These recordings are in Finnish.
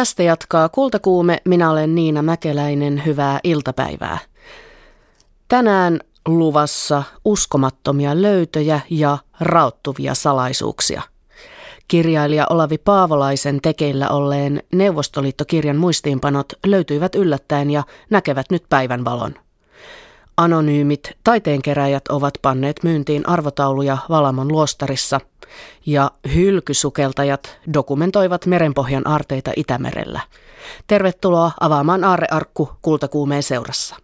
Tästä jatkaa Kultakuume. Minä olen Niina Mäkeläinen. Hyvää iltapäivää. Tänään luvassa uskomattomia löytöjä ja rauttuvia salaisuuksia. Kirjailija Olavi Paavolaisen tekeillä olleen Neuvostoliittokirjan muistiinpanot löytyivät yllättäen ja näkevät nyt päivänvalon. Anonyymit taiteenkeräjät ovat panneet myyntiin arvotauluja Valamon luostarissa ja hylkysukeltajat dokumentoivat merenpohjan aarteita Itämerellä. Tervetuloa avaamaan aarrearkku kultakuumeen seurassa.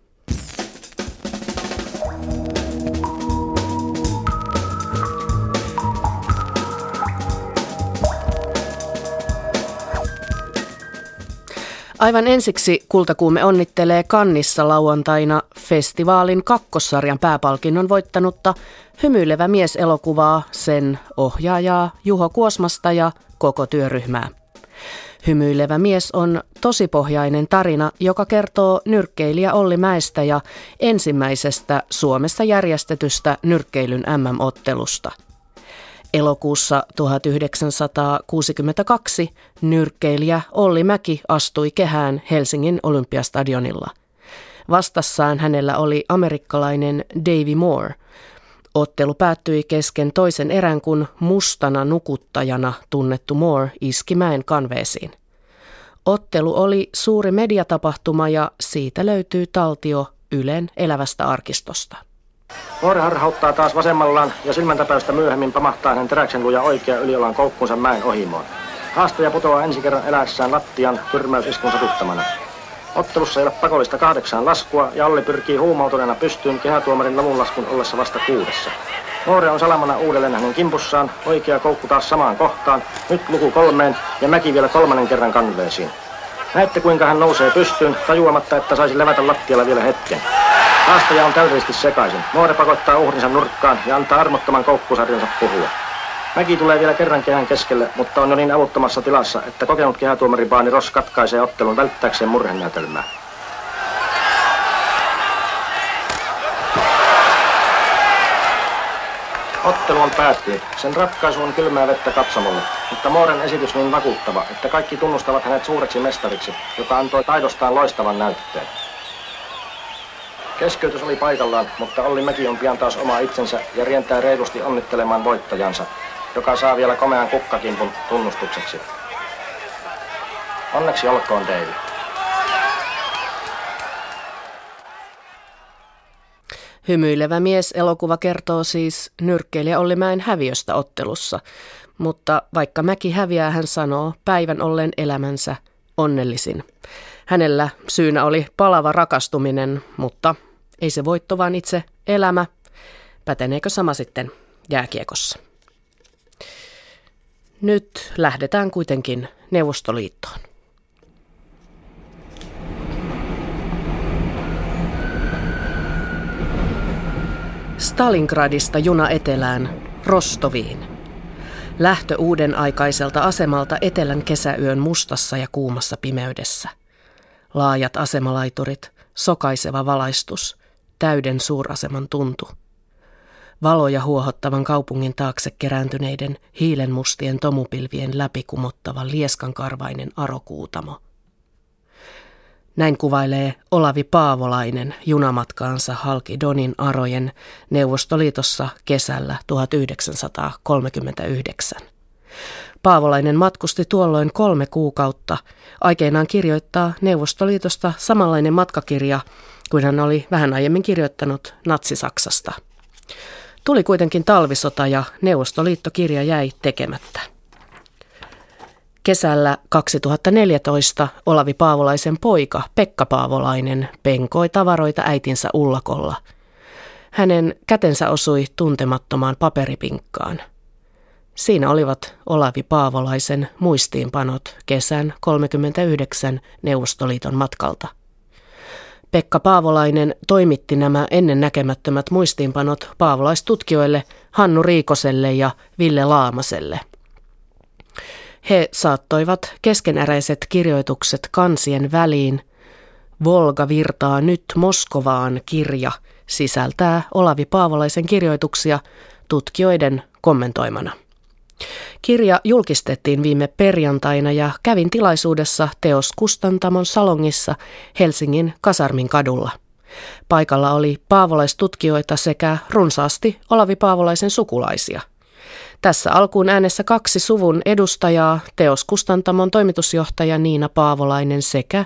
Aivan ensiksi Kultakuume onnittelee Kannissa lauantaina festivaalin kakkossarjan pääpalkinnon voittanutta Hymyilevä mies elokuvaa, sen ohjaajaa Juho Kuosmasta ja koko työryhmää. Hymyilevä mies on tosipohjainen tarina, joka kertoo nyrkkeilijä Olli Mäestä ja ensimmäisestä Suomessa järjestetystä nyrkkeilyn MM-ottelusta – Elokuussa 1962 nyrkkeilijä Olli Mäki astui kehään Helsingin olympiastadionilla. Vastassaan hänellä oli amerikkalainen Davy Moore. Ottelu päättyi kesken toisen erän, kun mustana nukuttajana tunnettu Moore iski mäen kanveesiin. Ottelu oli suuri mediatapahtuma ja siitä löytyy taltio Ylen elävästä arkistosta. Nuori harhauttaa taas vasemmallaan ja silmäntäpäystä myöhemmin pamahtaa hänen teräksen luja oikea yliolan koukkunsa mäen ohimoon. Haastaja putoaa ensi kerran eläessään lattian tyrmäysiskun satuttamana. Ottelussa ei ole pakollista kahdeksaan laskua ja Olli pyrkii huumautuneena pystyyn kehätuomarin laskun ollessa vasta kuudessa. Noore on salamana uudelleen hänen kimpussaan, oikea koukku taas samaan kohtaan, nyt luku kolmeen ja Mäki vielä kolmannen kerran kanveesiin. Näette kuinka hän nousee pystyyn, tajuamatta, että saisi levätä lattialla vielä hetken. Haastaja on täydellisesti sekaisin. Nuore pakottaa uhrinsa nurkkaan ja antaa armottoman koukkusarjansa puhua. Mäki tulee vielä kerran kehän keskelle, mutta on jo niin avuttomassa tilassa, että kokenut kehätuomari Baani Ross katkaisee ottelun välttääkseen murhenäytelmää. Ottelu on päättynyt. Sen ratkaisu on kylmää vettä katsomolle, mutta Mooren esitys niin vakuuttava, että kaikki tunnustavat hänet suureksi mestariksi, joka antoi taidostaan loistavan näytteen. Keskeytys oli paikallaan, mutta Olli Mäki on pian taas oma itsensä ja rientää reilusti onnittelemaan voittajansa, joka saa vielä komean kukkakimpun tunnustukseksi. Onneksi olkoon David. Hymyilevä mies elokuva kertoo siis nyrkkeilijä Olli Mäen häviöstä ottelussa, mutta vaikka Mäki häviää, hän sanoo päivän ollen elämänsä onnellisin. Hänellä syynä oli palava rakastuminen, mutta ei se voitto, vaan itse elämä. Päteneekö sama sitten jääkiekossa? Nyt lähdetään kuitenkin Neuvostoliittoon. Stalingradista juna etelään, Rostoviin. Lähtö uuden aikaiselta asemalta etelän kesäyön mustassa ja kuumassa pimeydessä. Laajat asemalaiturit, sokaiseva valaistus, täyden suuraseman tuntu. Valoja huohottavan kaupungin taakse kerääntyneiden hiilenmustien tomupilvien läpikumottava lieskankarvainen arokuutamo. Näin kuvailee Olavi Paavolainen junamatkaansa halki Donin arojen Neuvostoliitossa kesällä 1939. Paavolainen matkusti tuolloin kolme kuukautta, aikeinaan kirjoittaa Neuvostoliitosta samanlainen matkakirja kuin hän oli vähän aiemmin kirjoittanut Natsi-Saksasta. Tuli kuitenkin talvisota ja Neuvostoliittokirja jäi tekemättä. Kesällä 2014 Olavi Paavolaisen poika Pekka Paavolainen penkoi tavaroita äitinsä ullakolla. Hänen kätensä osui tuntemattomaan paperipinkkaan. Siinä olivat Olavi Paavolaisen muistiinpanot kesän 39 Neuvostoliiton matkalta. Pekka Paavolainen toimitti nämä ennen näkemättömät muistiinpanot paavolaistutkijoille Hannu Riikoselle ja Ville Laamaselle – he saattoivat keskeneräiset kirjoitukset kansien väliin. Volga virtaa nyt Moskovaan kirja sisältää Olavi Paavolaisen kirjoituksia tutkijoiden kommentoimana. Kirja julkistettiin viime perjantaina ja kävin tilaisuudessa Teos Kustantamon salongissa Helsingin Kasarmin kadulla. Paikalla oli paavolaistutkijoita sekä runsaasti Olavi Paavolaisen sukulaisia. Tässä alkuun äänessä kaksi suvun edustajaa, Teos Kustantamon toimitusjohtaja Niina Paavolainen sekä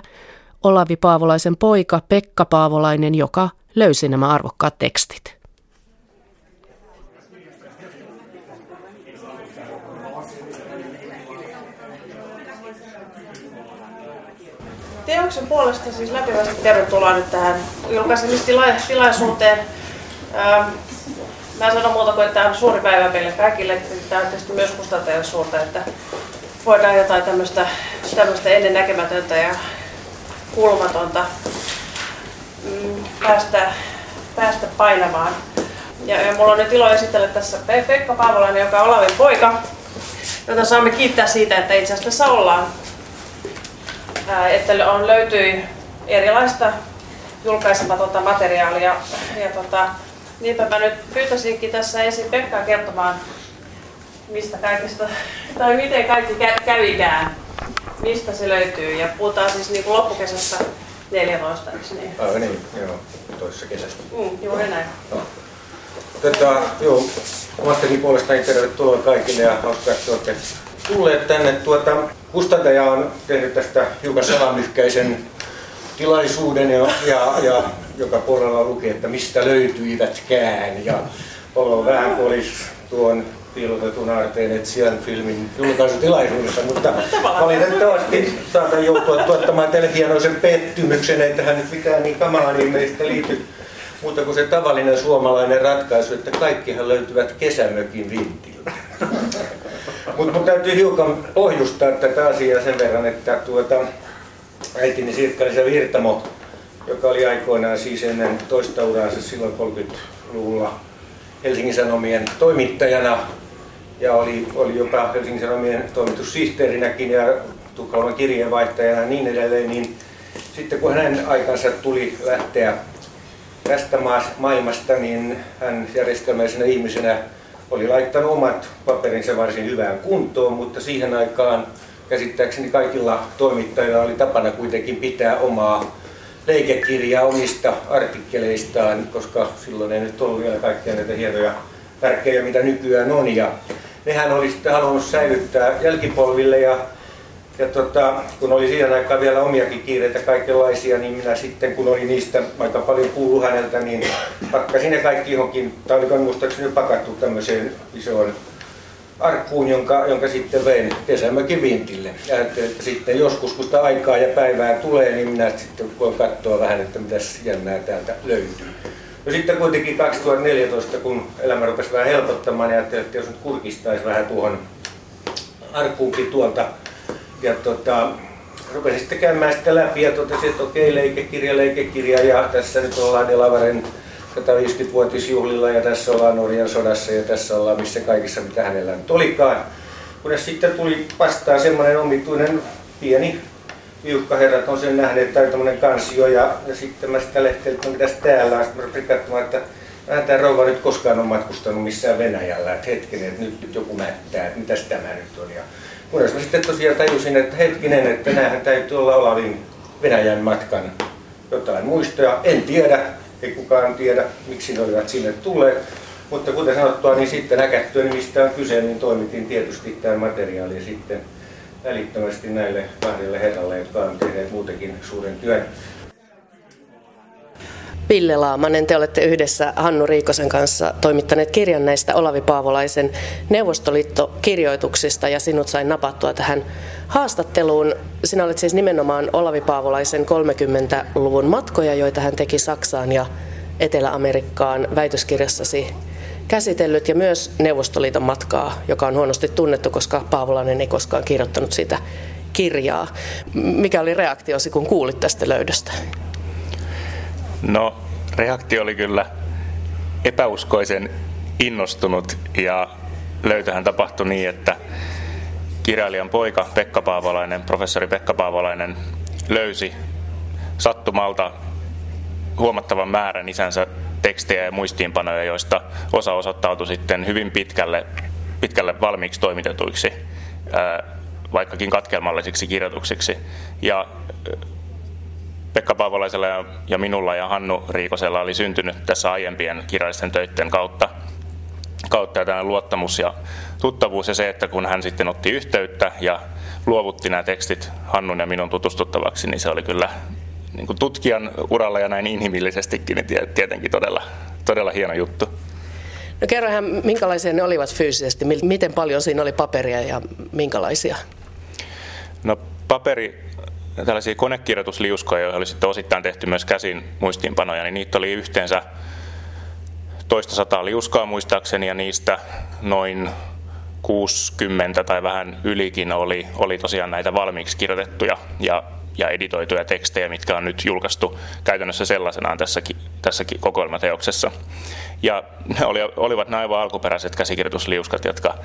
Olavi Paavolaisen poika Pekka Paavolainen, joka löysi nämä arvokkaat tekstit. Teoksen puolesta siis lämpimästi tervetuloa nyt tähän julkaisemistilaisuuteen. Ähm, mä en sano muuta kuin, että tämä on suuri päivä meille kaikille. Tämä on tietysti myös kustantajalle suurta, että voidaan jotain tämmöistä, tämmöistä ennen näkemätöntä ja kulmatonta mm, päästä, päästä painamaan. Ja, ja mulla on nyt ilo esitellä tässä Pekka Paavolainen, joka on Olavin poika, jota saamme kiittää siitä, että itse asiassa tässä ollaan että on löytyi erilaista julkaisematonta materiaalia. Ja tota, niinpä mä nyt pyytäisinkin tässä ensin Pekkaa kertomaan, mistä kaikista, tai miten kaikki kä- kävikään, mistä se löytyy. Ja puhutaan siis niin kuin loppukesästä 14, eikö niin? Aivan niin, joo, toisessa kesästä. Mm, juuri näin. No. Tätä, joo, omastakin puolestani tervetuloa kaikille ja hauskaa, että olette tulleet tänne. Tuota, kustantaja on tehnyt tästä hiukan salamyhkäisen tilaisuuden ja, ja, ja joka puolella luki, että mistä löytyivätkään. Ja on vähän olisi tuon piilotetun aarteen etsijän filmin julkaisutilaisuudessa, mutta valitettavasti saatan joutua tuottamaan teille hienoisen pettymyksen, että tähän nyt mitään niin kamalaa niin meistä liity muuta kuin se tavallinen suomalainen ratkaisu, että kaikkihan löytyvät kesämökin vintiltä. Mutta mun täytyy hiukan pohjustaa tätä asiaa sen verran, että tuota, äitini Sirkka-Liisa Virtamo, joka oli aikoinaan siis ennen toista uraansa silloin 30-luvulla Helsingin Sanomien toimittajana ja oli, oli jopa Helsingin Sanomien toimitussihteerinäkin ja Tukholman kirjeenvaihtajana ja niin edelleen, niin sitten kun hänen aikansa tuli lähteä tästä maailmasta, niin hän järjestelmäisenä ihmisenä oli laittanut omat paperinsa varsin hyvään kuntoon, mutta siihen aikaan käsittääkseni kaikilla toimittajilla oli tapana kuitenkin pitää omaa leikekirjaa omista artikkeleistaan, koska silloin ei nyt ollut vielä kaikkia näitä hienoja tärkeitä, mitä nykyään on. Ja nehän oli sitten halunnut säilyttää jälkipolville ja ja tota, kun oli siihen aikaan vielä omiakin kiireitä kaikenlaisia, niin minä sitten, kun oli niistä aika paljon kuullut häneltä, niin pakkasin ne kaikki johonkin, tai oliko muistaakseni pakattu tämmöiseen isoon arkkuun, jonka, jonka sitten vein kesämökin vintille. Ja että, että sitten joskus, kun sitä aikaa ja päivää tulee, niin minä sitten voin katsoa vähän, että mitä jännää täältä löytyy. No sitten kuitenkin 2014, kun elämä rupesi vähän helpottamaan, niin ajattelin, että jos nyt kurkistaisi vähän tuohon arkkuunkin tuolta ja tota, rupesin sitten käymään sitä läpi ja totesin, että okei, leikekirja, leikekirja ja tässä nyt ollaan Delavaren 150-vuotisjuhlilla ja tässä ollaan Norjan sodassa ja tässä ollaan missä kaikissa mitä hänellä nyt olikaan. Kunnes sitten tuli vastaan semmoinen omituinen pieni herrat on sen nähneet, tai tämmöinen kansio, ja, ja sitten mä sitä lehtelin, että no mitäs täällä on. Sitten mä katsomaan, että vähän tämä rouva nyt koskaan on matkustanut missään Venäjällä, että hetkinen, että nyt, nyt joku mättää, että mitäs tämä nyt on. Ja kunnes mä sitten tosiaan tajusin, että hetkinen, että näähän täytyy olla Olavin Venäjän matkan jotain muistoja. En tiedä, ei kukaan tiedä, miksi ne olivat sinne tulleet. Mutta kuten sanottua, niin sitten näkättyä, niin mistä on kyse, niin toimitin tietysti tämän materiaalin sitten välittömästi näille kahdelle herralle, jotka on tehneet muutenkin suuren työn. Ville Laamanen, te olette yhdessä Hannu Riikosen kanssa toimittaneet kirjan näistä Olavi Paavolaisen Neuvostoliitto-kirjoituksista ja sinut sain napattua tähän haastatteluun. Sinä olet siis nimenomaan Olavi Paavolaisen 30-luvun matkoja, joita hän teki Saksaan ja Etelä-Amerikkaan väitöskirjassasi käsitellyt ja myös Neuvostoliiton matkaa, joka on huonosti tunnettu, koska Paavolainen ei koskaan kirjoittanut sitä kirjaa. Mikä oli reaktiosi, kun kuulit tästä löydöstä? No, reaktio oli kyllä epäuskoisen innostunut ja löytöhän tapahtui niin, että kirjailijan poika Pekka Paavolainen, professori Pekka Paavolainen löysi sattumalta huomattavan määrän isänsä tekstejä ja muistiinpanoja, joista osa osoittautui sitten hyvin pitkälle pitkälle valmiiksi toimitetuiksi, vaikkakin katkelmallisiksi kirjoituksiksi. Ja Pekka Paavolaisella ja minulla ja Hannu Riikosella oli syntynyt tässä aiempien kirjallisten töiden kautta, kautta tämä luottamus ja tuttavuus ja se, että kun hän sitten otti yhteyttä ja luovutti nämä tekstit Hannun ja minun tutustuttavaksi, niin se oli kyllä niin kuin tutkijan uralla ja näin inhimillisestikin niin tietenkin todella, todella hieno juttu. No kerrohan, minkälaisia ne olivat fyysisesti? Miten paljon siinä oli paperia ja minkälaisia? No paperi, tällaisia konekirjoitusliuskoja, joihin oli sitten osittain tehty myös käsin muistiinpanoja, niin niitä oli yhteensä toista sataa liuskaa muistaakseni ja niistä noin 60 tai vähän ylikin oli, oli tosiaan näitä valmiiksi kirjoitettuja ja, ja editoituja tekstejä, mitkä on nyt julkaistu käytännössä sellaisenaan tässäkin, tässäkin kokoelmateoksessa. Ja ne oli, olivat nämä aivan alkuperäiset käsikirjoitusliuskat, jotka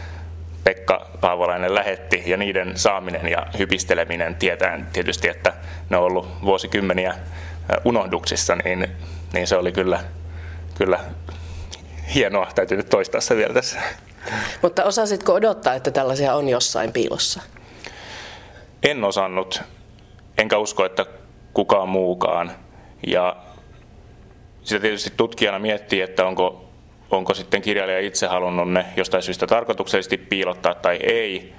Pekka Paavolainen lähetti ja niiden saaminen ja hypisteleminen tietäen tietysti, että ne on ollut vuosikymmeniä unohduksissa, niin, niin se oli kyllä, kyllä hienoa. Täytyy nyt toistaa se vielä tässä. Mutta osasitko odottaa, että tällaisia on jossain piilossa? En osannut, enkä usko, että kukaan muukaan. Ja sitä tietysti tutkijana miettii, että onko, onko sitten kirjailija itse halunnut ne jostain syystä tarkoituksellisesti piilottaa tai ei.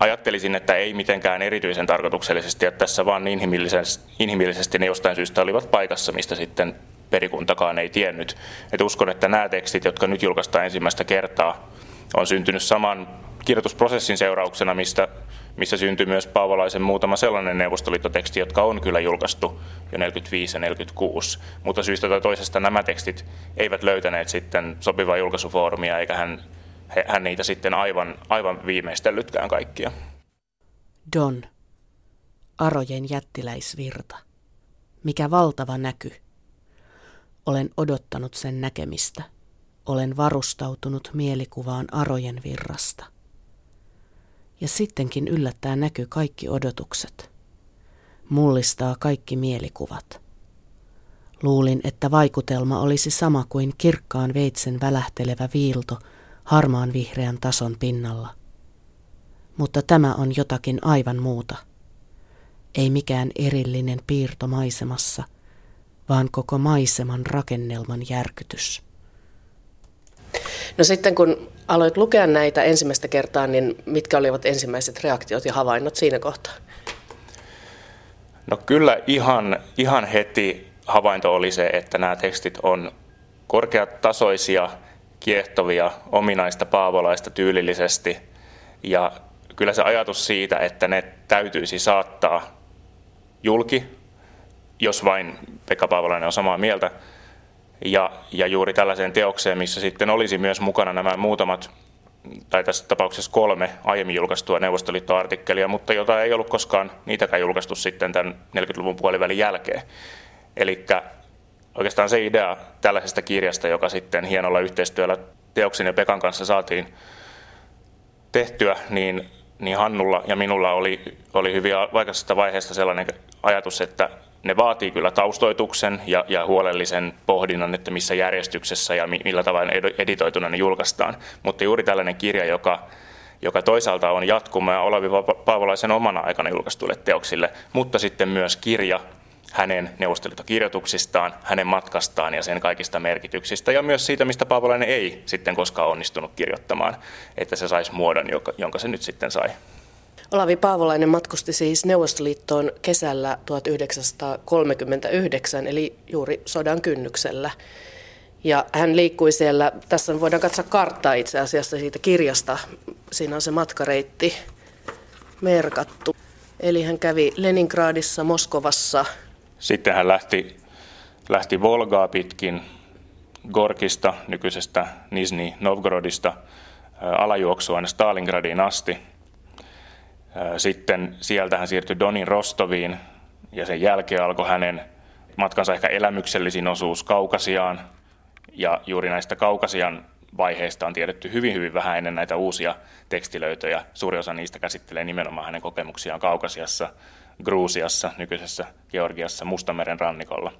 Ajattelisin, että ei mitenkään erityisen tarkoituksellisesti, että tässä vaan inhimillisesti, inhimillisesti ne jostain syystä olivat paikassa, mistä sitten perikuntakaan ei tiennyt. Et uskon, että nämä tekstit, jotka nyt julkaistaan ensimmäistä kertaa, on syntynyt saman kirjoitusprosessin seurauksena, mistä, missä syntyi myös Paavolaisen muutama sellainen neuvostoliittoteksti, jotka on kyllä julkaistu jo 45 ja 46, mutta syystä tai toisesta nämä tekstit eivät löytäneet sitten sopivaa julkaisufoorumia, eikä hän, hän niitä sitten aivan, aivan viimeistellytkään kaikkia. Don, Arojen jättiläisvirta. Mikä valtava näky. Olen odottanut sen näkemistä. Olen varustautunut mielikuvaan Arojen virrasta. Ja sittenkin yllättää näky kaikki odotukset. Mullistaa kaikki mielikuvat. Luulin, että vaikutelma olisi sama kuin kirkkaan veitsen välähtelevä viilto harmaan vihreän tason pinnalla. Mutta tämä on jotakin aivan muuta. Ei mikään erillinen piirto maisemassa – vaan koko maiseman rakennelman järkytys. No sitten kun aloit lukea näitä ensimmäistä kertaa, niin mitkä olivat ensimmäiset reaktiot ja havainnot siinä kohtaa? No kyllä ihan, ihan heti havainto oli se, että nämä tekstit on korkeatasoisia, kiehtovia, ominaista paavolaista tyylillisesti. Ja kyllä se ajatus siitä, että ne täytyisi saattaa julki jos vain Pekka Paavolainen on samaa mieltä. Ja, ja juuri tällaiseen teokseen, missä sitten olisi myös mukana nämä muutamat, tai tässä tapauksessa kolme aiemmin julkaistua Neuvostoliittoartikkelia, mutta jota ei ollut koskaan niitäkään julkaistu sitten tämän 40-luvun puolivälin jälkeen. Eli oikeastaan se idea tällaisesta kirjasta, joka sitten hienolla yhteistyöllä Teoksin ja Pekan kanssa saatiin tehtyä, niin, niin Hannulla ja minulla oli, oli hyvin vaikeassa vaiheessa sellainen ajatus, että ne vaatii kyllä taustoituksen ja, ja huolellisen pohdinnan, että missä järjestyksessä ja millä tavalla editoituna ne julkaistaan. Mutta juuri tällainen kirja, joka, joka toisaalta on jatkumaa Olavi Paavolaisen omana aikana julkaistuille teoksille, mutta sitten myös kirja hänen neuvostoliittokirjoituksistaan, hänen matkastaan ja sen kaikista merkityksistä ja myös siitä, mistä Paavolainen ei sitten koskaan onnistunut kirjoittamaan, että se saisi muodon, jonka se nyt sitten sai. Olavi Paavolainen matkusti siis Neuvostoliittoon kesällä 1939, eli juuri sodan kynnyksellä. Ja hän liikkui siellä, tässä voidaan katsoa karttaa itse asiassa siitä kirjasta, siinä on se matkareitti merkattu. Eli hän kävi Leningradissa, Moskovassa. Sitten hän lähti, lähti Volgaa pitkin Gorkista, nykyisestä Nizhny Novgorodista, alajuoksua aina Stalingradiin asti – sitten sieltä hän siirtyi Donin Rostoviin ja sen jälkeen alkoi hänen matkansa ehkä elämyksellisin osuus Kaukasiaan. Ja juuri näistä Kaukasian vaiheista on tiedetty hyvin, hyvin vähän ennen näitä uusia tekstilöitöjä. Suuri osa niistä käsittelee nimenomaan hänen kokemuksiaan Kaukasiassa, Gruusiassa, nykyisessä Georgiassa, Mustameren rannikolla.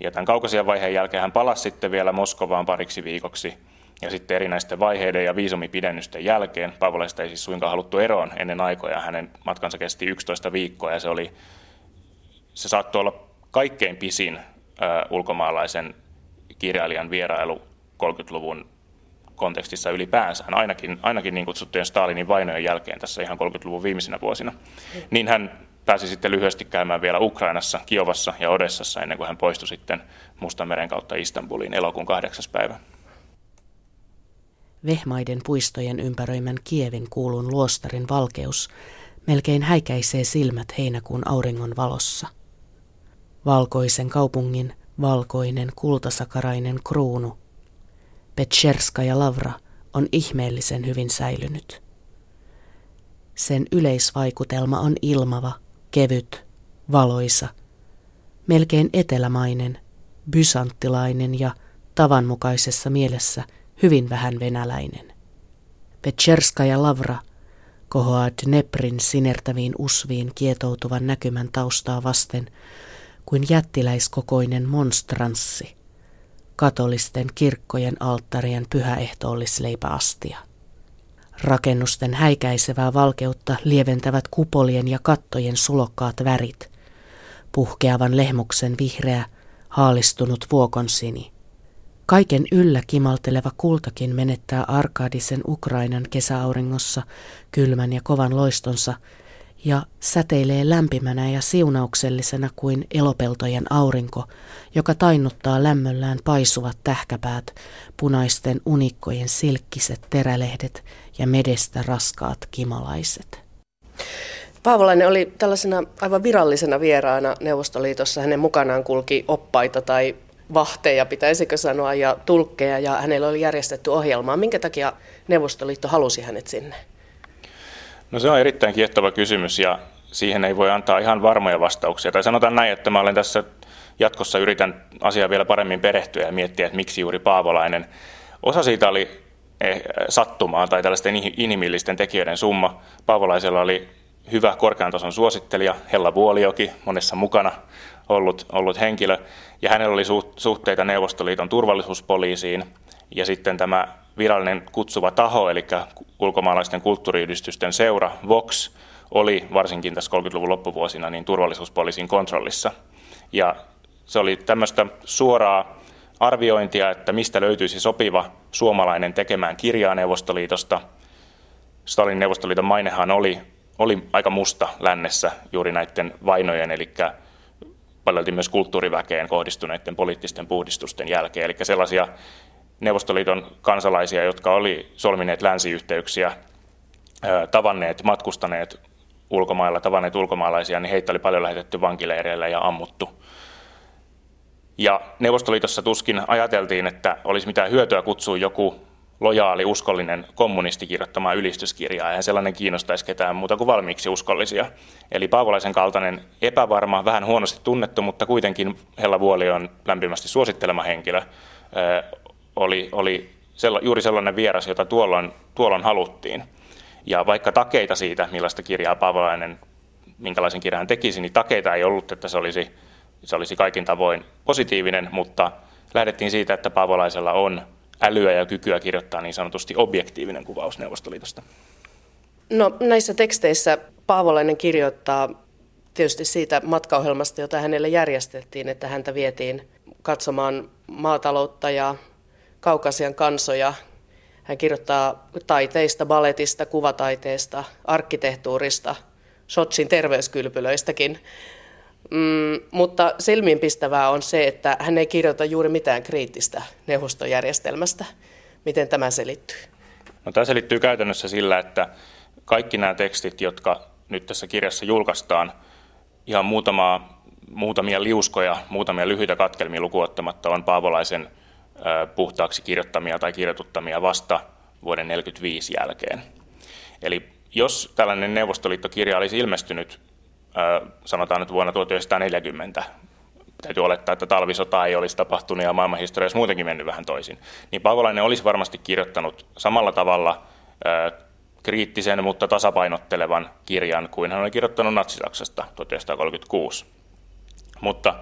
Ja tämän Kaukasian vaiheen jälkeen hän palasi sitten vielä Moskovaan pariksi viikoksi Ja sitten erinäisten vaiheiden ja viisumipidennysten jälkeen Paavolaista ei siis suinkaan haluttu eroon ennen aikoja. Hänen matkansa kesti 11 viikkoa ja se, oli, se saattoi olla kaikkein pisin ö, ulkomaalaisen kirjailijan vierailu 30-luvun kontekstissa ylipäänsä, ainakin, ainakin niin kutsuttujen Stalinin vainojen jälkeen tässä ihan 30-luvun viimeisinä vuosina. Niin hän pääsi sitten lyhyesti käymään vielä Ukrainassa, Kiovassa ja Odessassa ennen kuin hän poistui sitten Mustanmeren kautta Istanbuliin elokuun kahdeksas päivä. Vehmaiden puistojen ympäröimän Kievin kuulun luostarin valkeus melkein häikäisee silmät heinäkuun auringon valossa. Valkoisen kaupungin valkoinen kultasakarainen kruunu, Petcherska ja Lavra, on ihmeellisen hyvin säilynyt. Sen yleisvaikutelma on ilmava, kevyt, valoisa, melkein etelämainen, bysanttilainen ja tavanmukaisessa mielessä hyvin vähän venäläinen. Petcherska ja Lavra kohoaa Dneprin sinertäviin usviin kietoutuvan näkymän taustaa vasten kuin jättiläiskokoinen monstranssi, katolisten kirkkojen alttarien pyhäehtoollisleipäastia. Rakennusten häikäisevää valkeutta lieventävät kupolien ja kattojen sulokkaat värit, puhkeavan lehmuksen vihreä, haalistunut vuokonsini. Kaiken yllä kimalteleva kultakin menettää arkadisen Ukrainan kesäauringossa kylmän ja kovan loistonsa ja säteilee lämpimänä ja siunauksellisena kuin elopeltojen aurinko, joka tainnuttaa lämmöllään paisuvat tähkäpäät, punaisten unikkojen silkkiset terälehdet ja medestä raskaat kimalaiset. Paavolainen oli tällaisena aivan virallisena vieraana Neuvostoliitossa. Hänen mukanaan kulki oppaita tai vahteja, pitäisikö sanoa, ja tulkkeja, ja hänellä oli järjestetty ohjelmaa. Minkä takia Neuvostoliitto halusi hänet sinne? No se on erittäin kiehtova kysymys, ja siihen ei voi antaa ihan varmoja vastauksia. Tai sanotaan näin, että mä olen tässä jatkossa yritän asiaa vielä paremmin perehtyä ja miettiä, että miksi juuri Paavolainen. Osa siitä oli eh, sattumaa tai tällaisten inhimillisten tekijöiden summa. Paavolaisella oli hyvä korkean tason suosittelija, Hella Vuolioki, monessa mukana ollut, ollut henkilö, ja hänellä oli suhteita Neuvostoliiton turvallisuuspoliisiin, ja sitten tämä virallinen kutsuva taho, eli ulkomaalaisten kulttuuriyhdistysten seura, Vox, oli varsinkin tässä 30-luvun loppuvuosina niin turvallisuuspoliisin kontrollissa. Ja se oli tämmöistä suoraa arviointia, että mistä löytyisi sopiva suomalainen tekemään kirjaa Neuvostoliitosta. Stalin Neuvostoliiton mainehan oli, oli aika musta lännessä juuri näiden vainojen, eli paljolti myös kulttuuriväkeen kohdistuneiden poliittisten puhdistusten jälkeen. Eli sellaisia Neuvostoliiton kansalaisia, jotka oli solmineet länsiyhteyksiä, tavanneet, matkustaneet ulkomailla, tavanneet ulkomaalaisia, niin heitä oli paljon lähetetty vankileireillä ja ammuttu. Ja Neuvostoliitossa tuskin ajateltiin, että olisi mitään hyötyä kutsua joku lojaali, uskollinen kommunisti kirjoittamaan ylistyskirjaa. ja sellainen kiinnostaisi ketään muuta kuin valmiiksi uskollisia. Eli Paavolaisen kaltainen epävarma, vähän huonosti tunnettu, mutta kuitenkin Hella Vuoli on lämpimästi suosittelema henkilö, oli, oli juuri sellainen vieras, jota tuolloin, tuolloin haluttiin. Ja vaikka takeita siitä, millaista kirjaa Paavolainen, minkälaisen kirjan tekisi, niin takeita ei ollut, että se olisi, se olisi kaikin tavoin positiivinen, mutta lähdettiin siitä, että Paavolaisella on älyä ja kykyä kirjoittaa niin sanotusti objektiivinen kuvaus Neuvostoliitosta. No näissä teksteissä Paavolainen kirjoittaa tietysti siitä matkaohjelmasta, jota hänelle järjestettiin, että häntä vietiin katsomaan maataloutta ja kaukasian kansoja. Hän kirjoittaa taiteista, baletista, kuvataiteesta, arkkitehtuurista, Sotsin terveyskylpylöistäkin. Mm, mutta silmiinpistävää on se, että hän ei kirjoita juuri mitään kriittistä neuvostojärjestelmästä. Miten tämä selittyy? No, tämä selittyy käytännössä sillä, että kaikki nämä tekstit, jotka nyt tässä kirjassa julkaistaan, ihan muutama, muutamia liuskoja, muutamia lyhyitä katkelmia lukuottamatta, on Paavolaisen puhtaaksi kirjoittamia tai kirjoituttamia vasta vuoden 1945 jälkeen. Eli jos tällainen Neuvostoliittokirja olisi ilmestynyt, sanotaan nyt vuonna 1940, täytyy olettaa, että talvisota ei olisi tapahtunut ja maailmanhistoriassa muutenkin mennyt vähän toisin, niin Paavolainen olisi varmasti kirjoittanut samalla tavalla kriittisen, mutta tasapainottelevan kirjan kuin hän oli kirjoittanut Natsi-Saksasta 1936. Mutta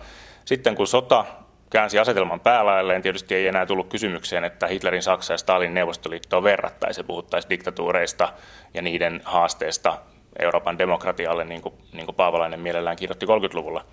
sitten kun sota käänsi asetelman päälailleen. Tietysti ei enää tullut kysymykseen, että Hitlerin Saksa ja Stalin neuvostoliittoa verrattaisiin puhuttaisiin diktatuureista ja niiden haasteesta Euroopan demokratialle, niin kuin, niin kuin Paavalainen mielellään kirjoitti 30-luvulla.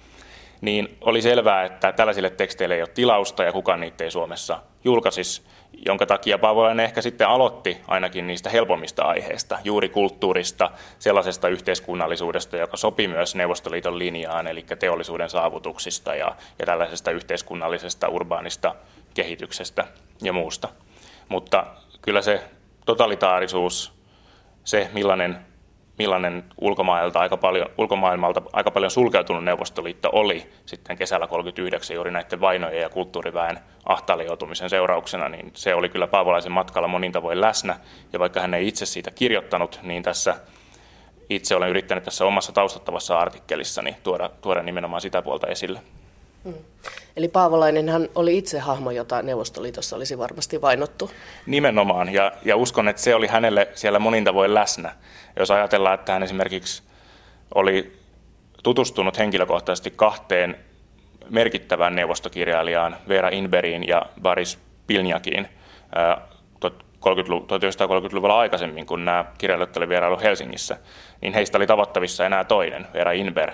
Niin oli selvää, että tällaisille teksteille ei ole tilausta ja kukaan niitä ei Suomessa julkaisisi jonka takia Paavolainen ehkä sitten aloitti ainakin niistä helpommista aiheista, juuri kulttuurista, sellaisesta yhteiskunnallisuudesta, joka sopi myös Neuvostoliiton linjaan, eli teollisuuden saavutuksista ja, ja tällaisesta yhteiskunnallisesta urbaanista kehityksestä ja muusta. Mutta kyllä se totalitaarisuus, se millainen millainen ulkomailta aika paljon, ulkomaailmalta aika paljon sulkeutunut Neuvostoliitto oli sitten kesällä 39 juuri näiden vainojen ja kulttuuriväen ahtaalle seurauksena, niin se oli kyllä Paavolaisen matkalla monin tavoin läsnä. Ja vaikka hän ei itse siitä kirjoittanut, niin tässä itse olen yrittänyt tässä omassa taustattavassa artikkelissani tuoda, tuoda nimenomaan sitä puolta esille. Hmm. Eli Paavolainen hän oli itse hahmo, jota Neuvostoliitossa olisi varmasti vainottu. Nimenomaan, ja, ja uskon, että se oli hänelle siellä monin tavoin läsnä. Jos ajatellaan, että hän esimerkiksi oli tutustunut henkilökohtaisesti kahteen merkittävään neuvostokirjailijaan, Vera Inberiin ja Boris Pilnjakiin 1930-luvulla aikaisemmin, kun nämä kirjailijat olivat vierailu Helsingissä, niin heistä oli tavattavissa enää toinen, Vera Inber,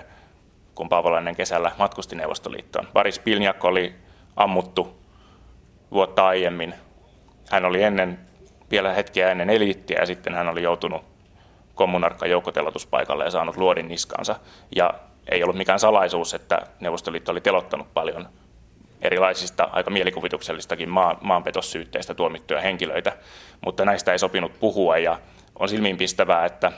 kun Paavolainen kesällä matkusti Neuvostoliittoon. Boris Pilnjak oli ammuttu vuotta aiemmin. Hän oli ennen, vielä hetkiä ennen eliittiä ja sitten hän oli joutunut kommunarkka joukkotelotuspaikalle ja saanut luodin niskansa. Ja ei ollut mikään salaisuus, että Neuvostoliitto oli telottanut paljon erilaisista aika mielikuvituksellistakin maan, maanpetossyytteistä tuomittuja henkilöitä, mutta näistä ei sopinut puhua ja on silmiinpistävää, että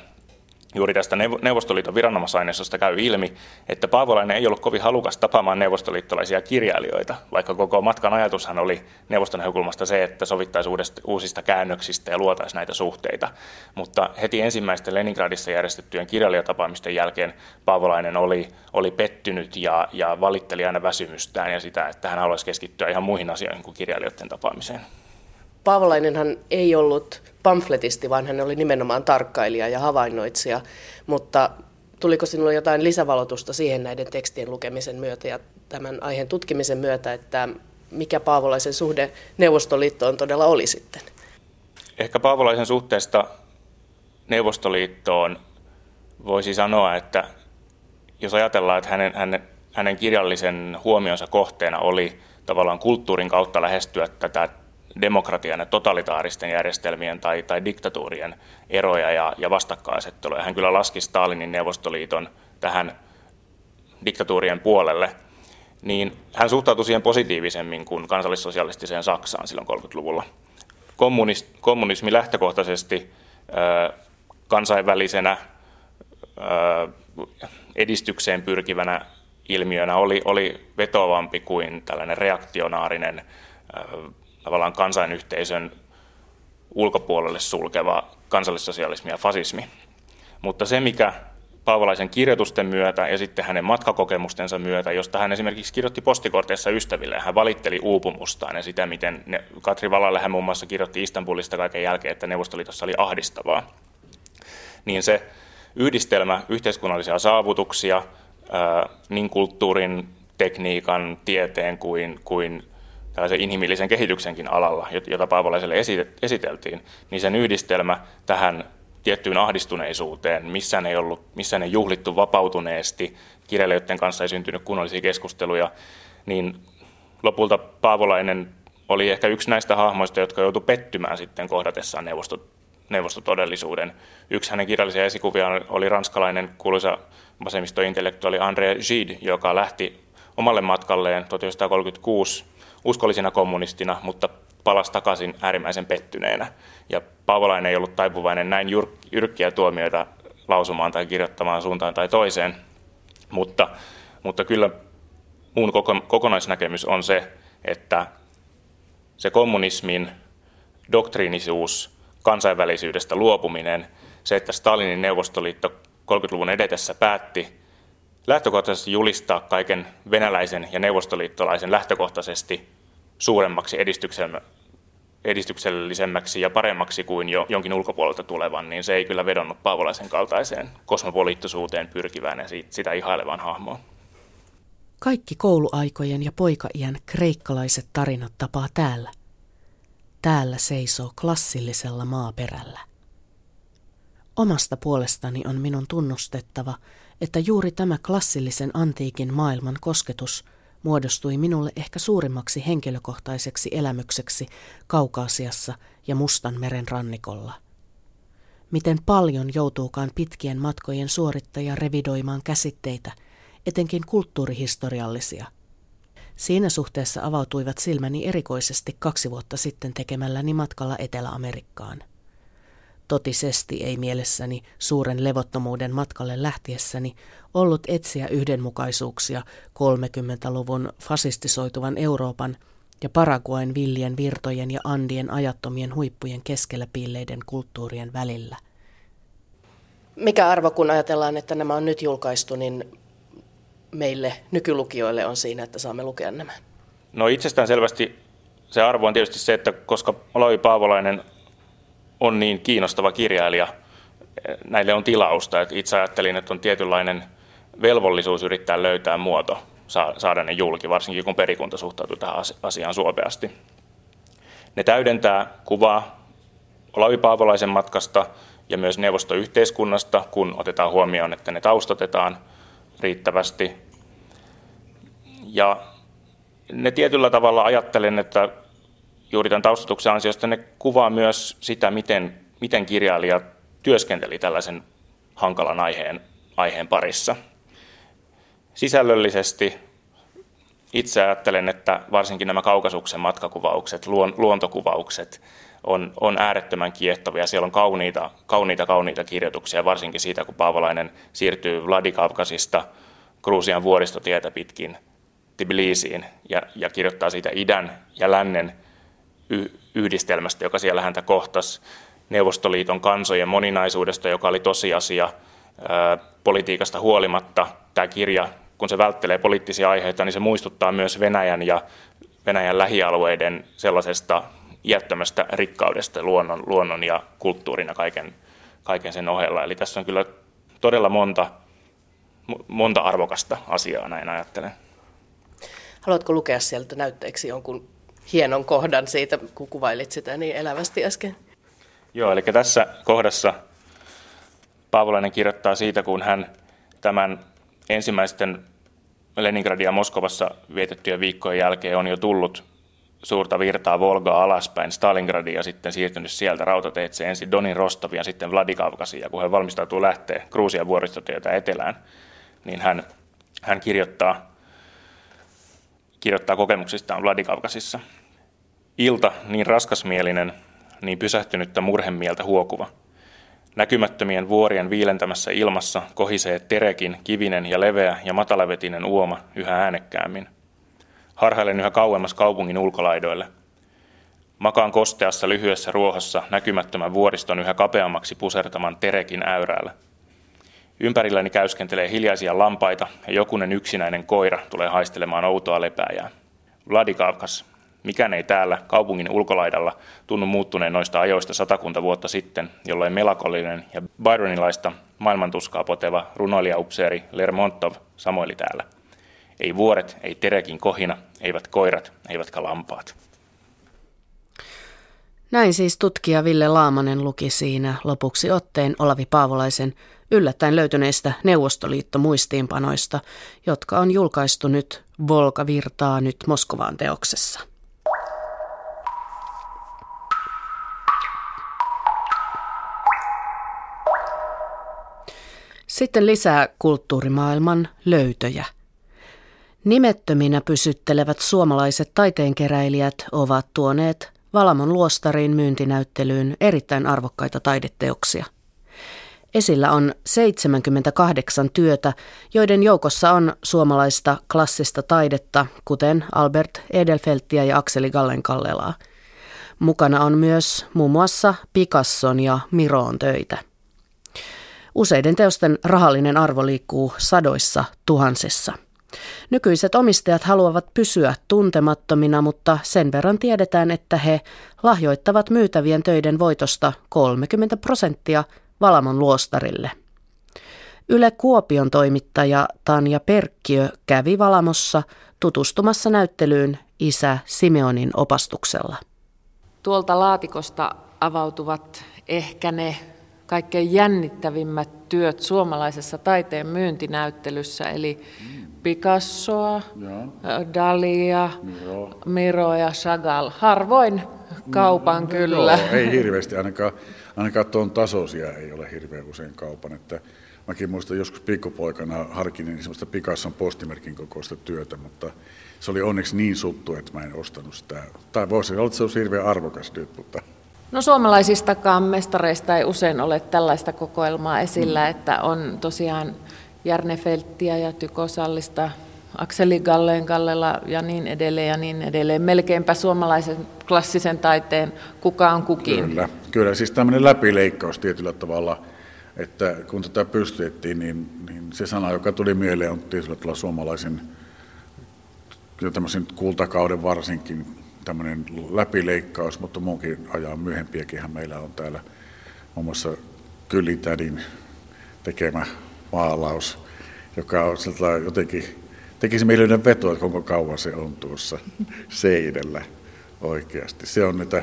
Juuri tästä Neuvostoliiton viranomaisaineistosta käy ilmi, että Paavolainen ei ollut kovin halukas tapaamaan neuvostoliittolaisia kirjailijoita, vaikka koko matkan ajatushan oli neuvoston näkökulmasta se, että sovittaisiin uusista käännöksistä ja luotaisiin näitä suhteita. Mutta heti ensimmäisten Leningradissa järjestettyjen kirjailijatapaamisten jälkeen Paavolainen oli, oli pettynyt ja, ja valitteli aina väsymystään ja sitä, että hän haluaisi keskittyä ihan muihin asioihin kuin kirjailijoiden tapaamiseen. Paavolainenhan ei ollut pamfletisti, vaan hän oli nimenomaan tarkkailija ja havainnoitsija, mutta tuliko sinulle jotain lisävalotusta siihen näiden tekstien lukemisen myötä ja tämän aiheen tutkimisen myötä, että mikä Paavolaisen suhde Neuvostoliittoon todella oli sitten? Ehkä Paavolaisen suhteesta Neuvostoliittoon voisi sanoa, että jos ajatellaan, että hänen, hänen, hänen kirjallisen huomionsa kohteena oli tavallaan kulttuurin kautta lähestyä tätä demokratian ja totalitaaristen järjestelmien tai, tai diktatuurien eroja ja, ja vastakkainasetteluja. Hän kyllä laski Stalinin Neuvostoliiton tähän diktatuurien puolelle, niin hän suhtautui siihen positiivisemmin kuin kansallissosialistiseen Saksaan silloin 30-luvulla. Kommunis, kommunismi lähtökohtaisesti ö, kansainvälisenä ö, edistykseen pyrkivänä ilmiönä oli, oli vetovampi kuin tällainen reaktionaarinen tavallaan kansainyhteisön ulkopuolelle sulkeva kansallissosialismi ja fasismi. Mutta se, mikä Paavolaisen kirjoitusten myötä ja sitten hänen matkakokemustensa myötä, josta hän esimerkiksi kirjoitti postikorteissa ystäville. Hän valitteli uupumustaan ja sitä, miten ne, Katri Valalle hän muun muassa kirjoitti Istanbulista kaiken jälkeen, että Neuvostoliitossa oli ahdistavaa. Niin se yhdistelmä yhteiskunnallisia saavutuksia, niin kulttuurin, tekniikan, tieteen kuin, kuin tällaisen inhimillisen kehityksenkin alalla, jota Paavolaiselle esiteltiin, niin sen yhdistelmä tähän tiettyyn ahdistuneisuuteen, missään ei, ollut, missään ei juhlittu vapautuneesti, kirjailijoiden kanssa ei syntynyt kunnollisia keskusteluja, niin lopulta Paavolainen oli ehkä yksi näistä hahmoista, jotka joutui pettymään sitten kohdatessaan neuvosto, neuvostotodellisuuden. Yksi hänen kirjallisia esikuviaan oli ranskalainen kuuluisa vasemmistointellektuaali André Gide, joka lähti omalle matkalleen 1936 uskollisena kommunistina, mutta palasi takaisin äärimmäisen pettyneenä. Ja Paavolainen ei ollut taipuvainen näin jyrkkiä tuomioita lausumaan tai kirjoittamaan suuntaan tai toiseen, mutta, mutta kyllä muun kokonaisnäkemys on se, että se kommunismin doktriinisuus, kansainvälisyydestä luopuminen, se, että Stalinin neuvostoliitto 30-luvun edetessä päätti lähtökohtaisesti julistaa kaiken venäläisen ja neuvostoliittolaisen lähtökohtaisesti suuremmaksi edistyksellisemmäksi ja paremmaksi kuin jo, jonkin ulkopuolelta tulevan, niin se ei kyllä vedonnut Paavolaisen kaltaiseen kosmopoliittisuuteen pyrkivään ja sitä ihailevaan hahmoon. Kaikki kouluaikojen ja poikaiän kreikkalaiset tarinat tapaa täällä. Täällä seisoo klassillisella maaperällä. Omasta puolestani on minun tunnustettava, että juuri tämä klassillisen antiikin maailman kosketus muodostui minulle ehkä suurimmaksi henkilökohtaiseksi elämykseksi Kaukaasiassa ja Mustan meren rannikolla. Miten paljon joutuukaan pitkien matkojen suorittaja revidoimaan käsitteitä, etenkin kulttuurihistoriallisia. Siinä suhteessa avautuivat silmäni erikoisesti kaksi vuotta sitten tekemälläni matkalla Etelä-Amerikkaan. Totisesti ei mielessäni suuren levottomuuden matkalle lähtiessäni ollut etsiä yhdenmukaisuuksia 30-luvun fasistisoituvan Euroopan ja Paraguain villien virtojen ja Andien ajattomien huippujen keskellä piilleiden kulttuurien välillä. Mikä arvo, kun ajatellaan, että nämä on nyt julkaistu, niin meille nykylukijoille on siinä, että saamme lukea nämä? No itsestään selvästi se arvo on tietysti se, että koska Olavi Paavolainen on niin kiinnostava kirjailija, näille on tilausta. Itse ajattelin, että on tietynlainen velvollisuus yrittää löytää muoto saada ne julki, varsinkin kun perikunta suhtautuu tähän asiaan suopeasti. Ne täydentää kuvaa Olavi Paavolaisen matkasta ja myös neuvostoyhteiskunnasta, kun otetaan huomioon, että ne taustatetaan riittävästi. Ja ne tietyllä tavalla ajattelen, että juuri tämän taustatuksen ansiosta ne kuvaa myös sitä, miten, miten kirjailija työskenteli tällaisen hankalan aiheen, aiheen parissa. Sisällöllisesti itse ajattelen, että varsinkin nämä kaukasuksen matkakuvaukset, luontokuvaukset on, on äärettömän kiehtovia. Siellä on kauniita, kauniita, kauniita kirjoituksia, varsinkin siitä, kun Paavolainen siirtyy Vladikavkasista Gruusian vuoristotietä pitkin Tbilisiin ja, ja kirjoittaa siitä idän ja lännen yhdistelmästä, joka siellä häntä kohtasi, Neuvostoliiton kansojen moninaisuudesta, joka oli tosiasia politiikasta huolimatta. Tämä kirja, kun se välttelee poliittisia aiheita, niin se muistuttaa myös Venäjän ja Venäjän lähialueiden sellaisesta iättömästä rikkaudesta luonnon, luonnon ja kulttuurin ja kaiken, kaiken sen ohella. Eli tässä on kyllä todella monta, monta arvokasta asiaa, näin ajattelen. Haluatko lukea sieltä näytteeksi jonkun hienon kohdan siitä, kun kuvailit sitä niin elävästi äsken. Joo, eli tässä kohdassa Paavolainen kirjoittaa siitä, kun hän tämän ensimmäisten Leningradia Moskovassa vietettyjen viikkojen jälkeen on jo tullut suurta virtaa Volgaa alaspäin Stalingradia ja sitten siirtynyt sieltä rautateitse ensin Donin Rostovia ja sitten Vladikavkasiin. Ja kun hän valmistautuu lähteä Gruusian vuoristotietä etelään, niin hän, hän kirjoittaa kirjoittaa kokemuksistaan Vladikavkasissa. Ilta niin raskasmielinen, niin pysähtynyttä murhemieltä huokuva. Näkymättömien vuorien viilentämässä ilmassa kohisee terekin, kivinen ja leveä ja matalavetinen uoma yhä äänekkäämmin. Harhailen yhä kauemmas kaupungin ulkolaidoille. Makaan kosteassa lyhyessä ruohossa näkymättömän vuoriston yhä kapeammaksi pusertaman terekin äyräällä. Ympärilläni käyskentelee hiljaisia lampaita ja jokunen yksinäinen koira tulee haistelemaan outoa lepääjää. Vladikavkas, mikään ei täällä kaupungin ulkolaidalla tunnu muuttuneen noista ajoista satakunta vuotta sitten, jolloin melakolinen ja Byronilaista maailmantuskaa poteva runoilijaupseeri Lermontov samoili täällä. Ei vuoret, ei terekin kohina, eivät koirat, eivätkä lampaat. Näin siis tutkija Ville Laamanen luki siinä lopuksi otteen Olavi Paavolaisen yllättäen löytyneistä Neuvostoliitto-muistiinpanoista, jotka on julkaistu nyt Volka virtaa nyt Moskovaan teoksessa. Sitten lisää kulttuurimaailman löytöjä. Nimettöminä pysyttelevät suomalaiset taiteenkeräilijät ovat tuoneet Valamon luostariin myyntinäyttelyyn erittäin arvokkaita taideteoksia. Esillä on 78 työtä, joiden joukossa on suomalaista klassista taidetta, kuten Albert Edelfelttiä ja Akseli Gallenkallelaa. Mukana on myös muun muassa Picasson ja Miroon töitä. Useiden teosten rahallinen arvo liikkuu sadoissa tuhansissa. Nykyiset omistajat haluavat pysyä tuntemattomina, mutta sen verran tiedetään, että he lahjoittavat myytävien töiden voitosta 30 prosenttia Valamon luostarille. Yle Kuopion toimittaja Tanja Perkkiö kävi Valamossa tutustumassa näyttelyyn isä Simeonin opastuksella. Tuolta laatikosta avautuvat ehkä ne kaikkein jännittävimmät työt suomalaisessa taiteen myyntinäyttelyssä, eli Picassoa, Dalia, Miro. Miro ja Chagall. Harvoin kaupan no, kyllä. Joo, ei hirveästi, ainakaan, ainakaan tuon tasoisia ei ole hirveän usein kaupan. Että mäkin muistan joskus pikkupoikana harkinin sellaista Picasson postimerkin kokoista työtä, mutta se oli onneksi niin suttu, että mä en ostanut sitä. Tai voisi olla, että se olisi hirveän arvokas nyt, mutta No suomalaisistakaan mestareista ei usein ole tällaista kokoelmaa esillä, mm. että on tosiaan Järnefelttiä ja Tykosallista, Akseli Galleen Gallela ja niin edelleen ja niin edelleen. Melkeinpä suomalaisen klassisen taiteen kukaan kukin. Kyllä, kyllä. siis tämmöinen läpileikkaus tietyllä tavalla, että kun tätä pystytettiin, niin, niin se sana, joka tuli mieleen, on tietyllä tavalla suomalaisen tämmöisen kultakauden varsinkin tämmöinen läpileikkaus, mutta muunkin ajan myöhempiäkin meillä on täällä muun muassa Kylitädin tekemä maalaus, joka on jotenkin, tekisi mielinen veto, että kuinka kauan se on tuossa seinällä oikeasti. Se on niitä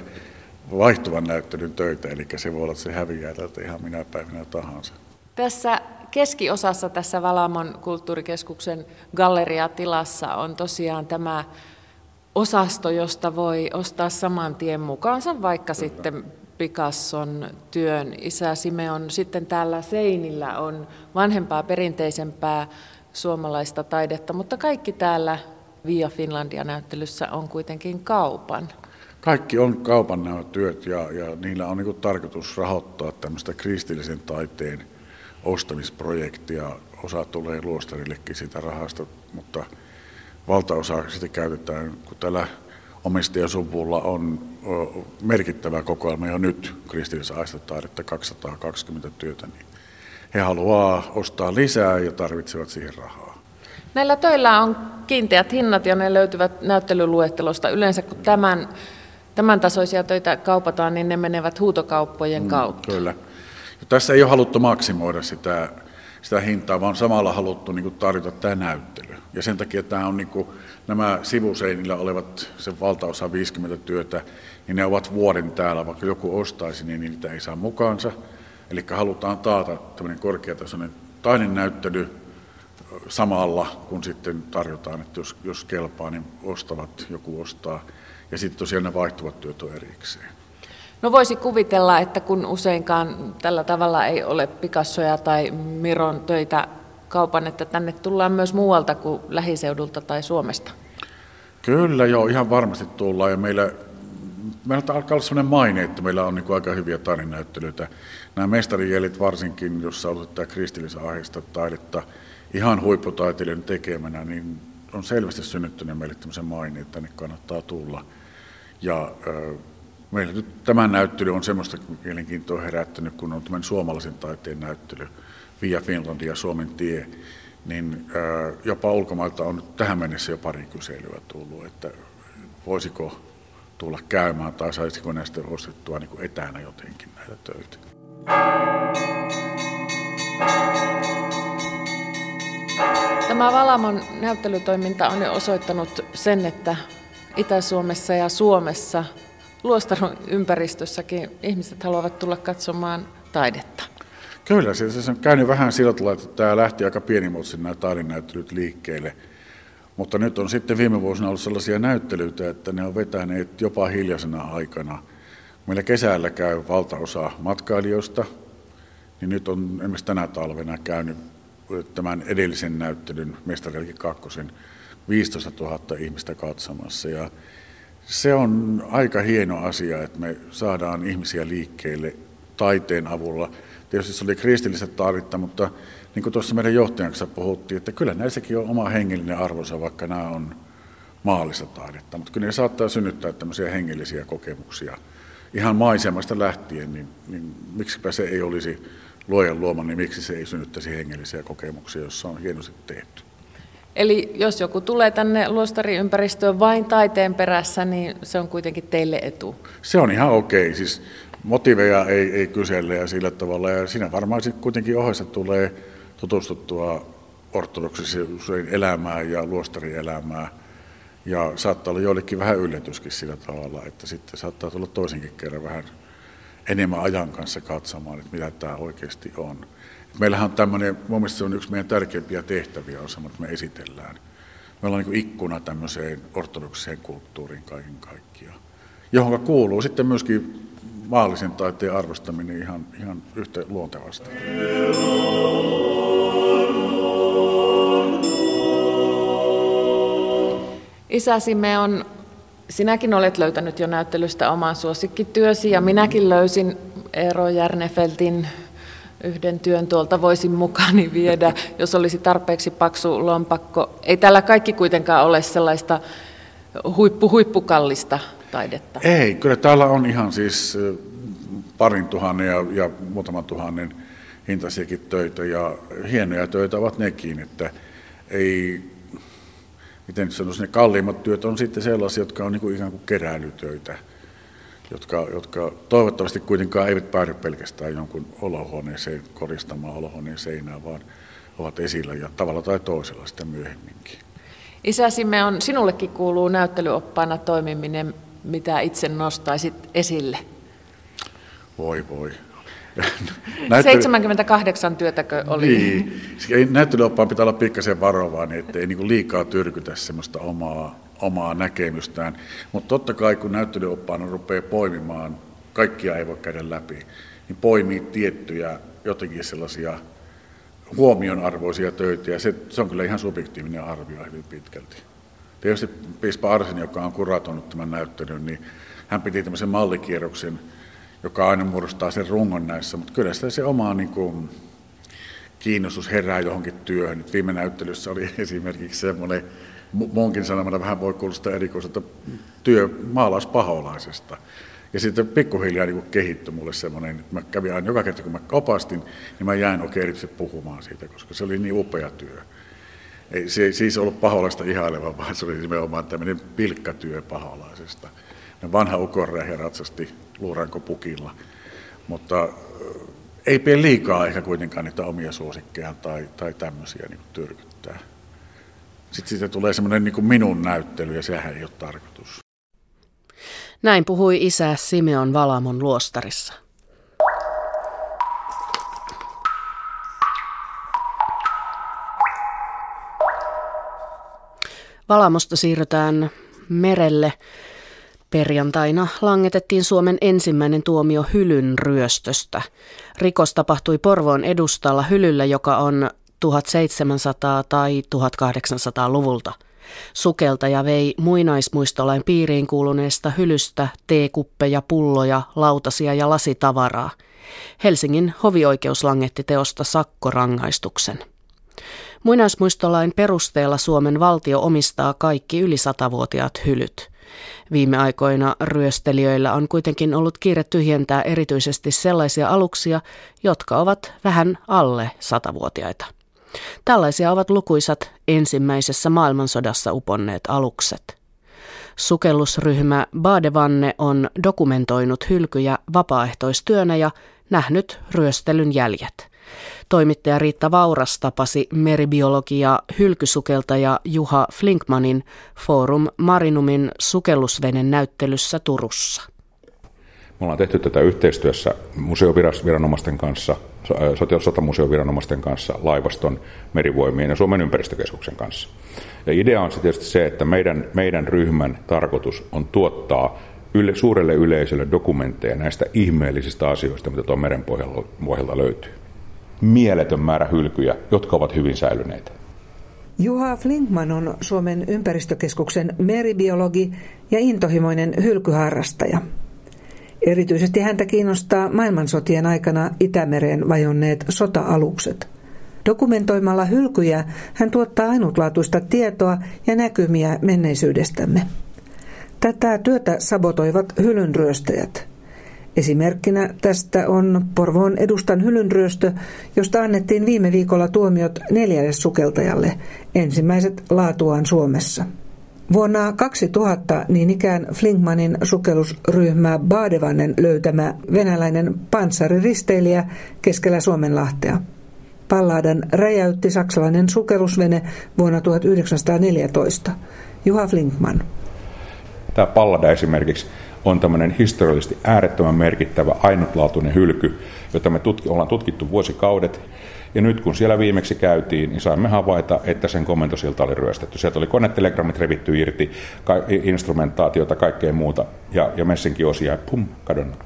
vaihtuvan näyttelyn töitä, eli se voi olla, että se häviää tältä ihan minä päivänä tahansa. Tässä keskiosassa tässä Valamon kulttuurikeskuksen galleriatilassa on tosiaan tämä osasto, josta voi ostaa saman tien mukaansa vaikka Kyllä. sitten Picasson työn. Isä Simeon sitten täällä seinillä on vanhempaa perinteisempää suomalaista taidetta, mutta kaikki täällä Via Finlandia-näyttelyssä on kuitenkin kaupan. Kaikki on kaupan nämä työt ja, ja niillä on niin tarkoitus rahoittaa tämmöistä kristillisen taiteen ostamisprojektia. Osa tulee luostarillekin siitä rahasta, mutta valtaosa sitä käytetään, kun täällä omistajasuvulla on merkittävä kokoelma jo nyt kristillisessä aistetaidetta 220 työtä, niin he haluaa ostaa lisää ja tarvitsevat siihen rahaa. Näillä töillä on kiinteät hinnat ja ne löytyvät näyttelyluettelosta. Yleensä kun tämän, tämän tasoisia töitä kaupataan, niin ne menevät huutokauppojen mm, kautta. Kyllä. Ja tässä ei ole haluttu maksimoida sitä, sitä hintaa, vaan samalla haluttu niin kuin, tarjota tämä näyttely. Ja sen takia tämä on niin kuin, nämä sivuseinillä olevat, se valtaosa 50 työtä, niin ne ovat vuoden täällä, vaikka joku ostaisi, niin niitä ei saa mukaansa. Eli halutaan taata tämmöinen korkeatasoinen näyttely samalla, kun sitten tarjotaan, että jos, jos kelpaa, niin ostavat, joku ostaa. Ja sitten tosiaan ne vaihtuvat työt on erikseen. No voisi kuvitella, että kun useinkaan tällä tavalla ei ole Picassoja tai Miron töitä kaupan, että tänne tullaan myös muualta kuin lähiseudulta tai Suomesta? Kyllä joo, ihan varmasti tullaan ja meillä, meillä alkaa olla sellainen maine, että meillä on niin kuin aika hyviä tarinnäyttelyitä. Nämä mestarijielit varsinkin, jossa tämä kristillisen aiheista taidetta ihan huipputaiteilijan tekemänä, niin on selvästi synnyttänyt meille tämmöisen maineen, että tänne kannattaa tulla. Ja meillä nyt tämä näyttely on semmoista mielenkiintoa herättänyt, kun on tämän suomalaisen taiteen näyttely – Via Finland ja Suomen tie, niin jopa ulkomailta on nyt tähän mennessä jo pari kyselyä tullut, että voisiko tulla käymään tai saisiko näistä ostettua niin etänä jotenkin näitä töitä. Tämä Valamon näyttelytoiminta on jo osoittanut sen, että Itä-Suomessa ja Suomessa luostarun ympäristössäkin ihmiset haluavat tulla katsomaan taidetta. Kyllä, siis se on käynyt vähän sillä tavalla, että tämä lähti aika pienimuotoisesti nämä taidennäyttelyt liikkeelle. Mutta nyt on sitten viime vuosina ollut sellaisia näyttelyitä, että ne on vetäneet jopa hiljaisena aikana. Meillä kesällä käy valtaosa matkailijoista, niin nyt on esimerkiksi tänä talvena käynyt tämän edellisen näyttelyn, Mestarelki kakkosen, 15 000 ihmistä katsomassa. Ja se on aika hieno asia, että me saadaan ihmisiä liikkeelle taiteen avulla – Tietysti se oli kristillistä taidetta, mutta niin kuin tuossa meidän johtajansa puhuttiin, että kyllä näissäkin on oma hengellinen arvonsa, vaikka nämä on maallista taidetta. Mutta kyllä ne saattaa synnyttää tämmöisiä hengellisiä kokemuksia. Ihan maisemasta lähtien, niin, niin miksipä se ei olisi luojan luoma, niin miksi se ei synnyttäisi hengellisiä kokemuksia, jossa on hienosti tehty. Eli jos joku tulee tänne luostariympäristöön vain taiteen perässä, niin se on kuitenkin teille etu? Se on ihan okei. Okay. Siis motiveja ei, ei kysellä ja sillä tavalla. Ja siinä varmaan sitten kuitenkin ohessa tulee, tutustuttua ortodoksiseen elämään ja luostarielämään. Ja saattaa olla joillekin vähän yllätyskin sillä tavalla, että sitten saattaa tulla toisenkin kerran vähän enemmän ajan kanssa katsomaan, että mitä tämä oikeasti on. Meillähän on tämmöinen, mun mielestä se on yksi meidän tärkeimpiä tehtäviä, on sama, että me esitellään. Me ollaan niin ikkuna tämmöiseen ortodoksiseen kulttuuriin kaiken kaikkiaan, johon kuuluu sitten myöskin maallisen taiteen arvostaminen ihan, ihan yhtä luontevasti. Isä Simeon, sinäkin olet löytänyt jo näyttelystä oman suosikkityösi ja minäkin löysin Eero Järnefeltin yhden työn tuolta voisin mukani viedä, jos olisi tarpeeksi paksu lompakko. Ei tällä kaikki kuitenkaan ole sellaista huippu, huippukallista taidetta. Ei, kyllä täällä on ihan siis parin tuhannen ja, ja muutaman tuhannen hintaisiakin töitä ja hienoja töitä ovat nekin, että ei, miten sanoisin, ne kalliimmat työt on sitten sellaisia, jotka on niin kuin ikään kuin keräilytöitä, jotka, jotka toivottavasti kuitenkaan eivät päädy pelkästään jonkun olohuoneeseen koristamaan olohuoneen seinää, vaan ovat esillä ja tavalla tai toisella sitten myöhemminkin. Isäsimme on, sinullekin kuuluu näyttelyoppaana toimiminen, mitä itse nostaisit esille? Voi voi. Näyttely... 78 työtäkö oli? Niin. Näyttelyoppaan pitää olla pikkasen varovainen, ettei niin liikaa tyrkytä semmoista omaa, omaa näkemystään. Mutta totta kai kun näyttelyoppaana rupeaa poimimaan, kaikkia ei voi käydä läpi, niin poimii tiettyjä jotenkin sellaisia huomionarvoisia töitä, ja se, se on kyllä ihan subjektiivinen arvio hyvin pitkälti. Tietysti Piispa Arsen, joka on kuratoinut tämän näyttelyn, niin hän piti tämmöisen mallikierroksen joka aina muodostaa sen rungon näissä, mutta kyllä sitä se oma niin kuin, kiinnostus herää johonkin työhön. Nyt viime näyttelyssä oli esimerkiksi semmoinen, munkin sanomana vähän voi kuulostaa erikoiselta, työ maalauspaholaisesta. Ja sitten pikkuhiljaa niin kehittyi mulle semmoinen, että mä kävin aina joka kerta kun mä opastin, niin mä jäin oikein erityisesti puhumaan siitä, koska se oli niin upea työ. Ei, se ei siis ollut paholaista ihaileva, vaan se oli nimenomaan tämmöinen pilkkatyö paholaisesta. Vanha ukonräjä ratsasti luurankopukilla. Mutta ei pidä liikaa ehkä kuitenkaan niitä omia suosikkejaan tai, tai tämmöisiä niin tyrkyttää. Sitten siitä tulee semmoinen niin minun näyttely ja sehän ei ole tarkoitus. Näin puhui isä Simeon Valamon luostarissa. Valamosta siirrytään merelle. Perjantaina langetettiin Suomen ensimmäinen tuomio hylyn ryöstöstä. Rikos tapahtui Porvoon edustalla hylyllä, joka on 1700- tai 1800-luvulta. Sukeltaja vei muinaismuistolain piiriin kuuluneesta hylystä teekuppeja, pulloja, lautasia ja lasitavaraa. Helsingin hovioikeus langetti teosta sakkorangaistuksen. Muinaismuistolain perusteella Suomen valtio omistaa kaikki yli satavuotiaat hylyt. Viime aikoina ryöstelijöillä on kuitenkin ollut kiire tyhjentää erityisesti sellaisia aluksia, jotka ovat vähän alle satavuotiaita. Tällaisia ovat lukuisat ensimmäisessä maailmansodassa uponneet alukset. Sukellusryhmä Badevanne on dokumentoinut hylkyjä vapaaehtoistyönä ja nähnyt ryöstelyn jäljet. Toimittaja Riitta Vauras tapasi meribiologia hylkysukeltaja Juha Flinkmanin Forum Marinumin sukellusvenen näyttelyssä Turussa. Me ollaan tehty tätä yhteistyössä museoviranomaisten kanssa, sotamuseoviranomaisten kanssa, laivaston, merivoimien ja Suomen ympäristökeskuksen kanssa. Ja idea on se tietysti se, että meidän, meidän ryhmän tarkoitus on tuottaa yle, suurelle yleisölle dokumentteja näistä ihmeellisistä asioista, mitä tuon meren pohjalta löytyy mieletön määrä hylkyjä, jotka ovat hyvin säilyneitä. Juha Flinkman on Suomen ympäristökeskuksen meribiologi ja intohimoinen hylkyharrastaja. Erityisesti häntä kiinnostaa maailmansotien aikana Itämereen vajonneet sota-alukset. Dokumentoimalla hylkyjä hän tuottaa ainutlaatuista tietoa ja näkymiä menneisyydestämme. Tätä työtä sabotoivat hylynryöstäjät – Esimerkkinä tästä on Porvoon edustan hylynryöstö, josta annettiin viime viikolla tuomiot neljälle sukeltajalle, ensimmäiset laatuaan Suomessa. Vuonna 2000 niin ikään Flinkmanin sukellusryhmä Badevannen löytämä venäläinen panssariristeilijä keskellä Suomenlahtea. Palladan räjäytti saksalainen sukellusvene vuonna 1914. Juha Flinkman. Tämä Pallada esimerkiksi on tämmöinen historiallisesti äärettömän merkittävä ainutlaatuinen hylky, jota me tutki, ollaan tutkittu vuosikaudet. Ja nyt kun siellä viimeksi käytiin, niin saimme havaita, että sen komentosilta oli ryöstetty. Sieltä oli konetelegrammit revitty irti, ka- instrumentaatiota, kaikkea muuta, ja, ja messinkin osia, pum, kadonnut.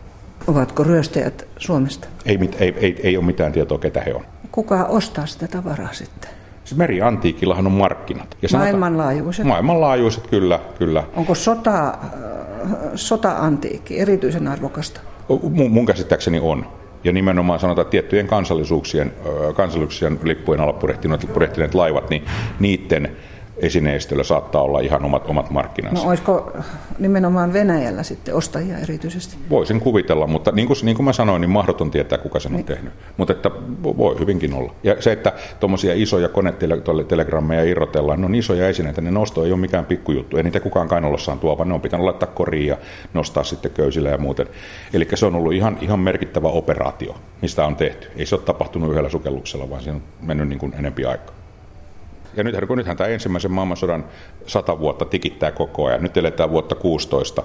Ovatko ryöstäjät Suomesta? Ei, ei, ei, ei ole mitään tietoa, ketä he on. Kuka ostaa sitä tavaraa sitten? Siis meriantiikillahan on markkinat. Ja maailmanlaajuiset? Maailmanlaajuiset, kyllä, kyllä. Onko sota, sota-antiikki erityisen arvokasta? Mun, käsittääkseni on. Ja nimenomaan sanotaan, tiettyjen kansallisuuksien, kansallisuuksien lippujen alla purehtineet, purehtineet laivat, niin niiden esineistöllä saattaa olla ihan omat, omat markkinansa. No olisiko nimenomaan Venäjällä sitten ostajia erityisesti? Voisin kuvitella, mutta niin kuin, niin kuin mä sanoin, niin mahdoton tietää, kuka sen on niin. tehnyt. Mutta että voi hyvinkin olla. Ja se, että tuommoisia isoja konetelegrammeja irrotellaan, ne on isoja esineitä, ne nosto ei ole mikään pikkujuttu. Ei niitä kukaan kainalossaan tuo, vaan ne on pitänyt laittaa koriin ja nostaa sitten köysillä ja muuten. Eli se on ollut ihan, ihan merkittävä operaatio, mistä on tehty. Ei se ole tapahtunut yhdellä sukelluksella, vaan siinä on mennyt niin kuin enempi aikaa. Ja nyt, kun nythän tämä ensimmäisen maailmansodan sata vuotta tikittää koko ajan. Nyt eletään vuotta 16,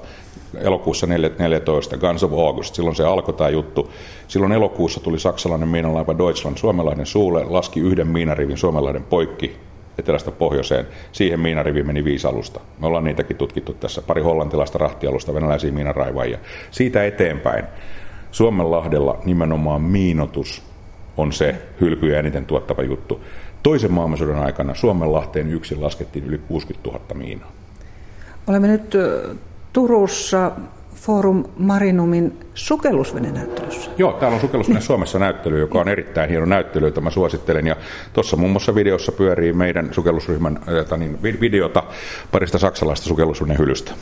elokuussa 14, Guns of August, silloin se alkoi tämä juttu. Silloin elokuussa tuli saksalainen miinalaiva Deutschland, suomalainen suule, laski yhden miinarivin suomalainen poikki etelästä pohjoiseen. Siihen miinariviin meni viisi alusta. Me ollaan niitäkin tutkittu tässä. Pari hollantilaista rahtialusta, venäläisiä miinaraivaajia. Siitä eteenpäin Suomenlahdella nimenomaan miinotus on se hylkyjä eniten tuottava juttu. Toisen maailmansodan aikana Suomenlahteen yksin laskettiin yli 60 000 miinaa. Olemme nyt Turussa Forum Marinumin sukellusvenenäyttelyssä. Joo, täällä on sukellusvene Suomessa näyttely, joka on erittäin hieno näyttely, jota mä suosittelen. Ja tuossa muun muassa videossa pyörii meidän sukellusryhmän niin, videota parista saksalaista sukellusvenehylystä.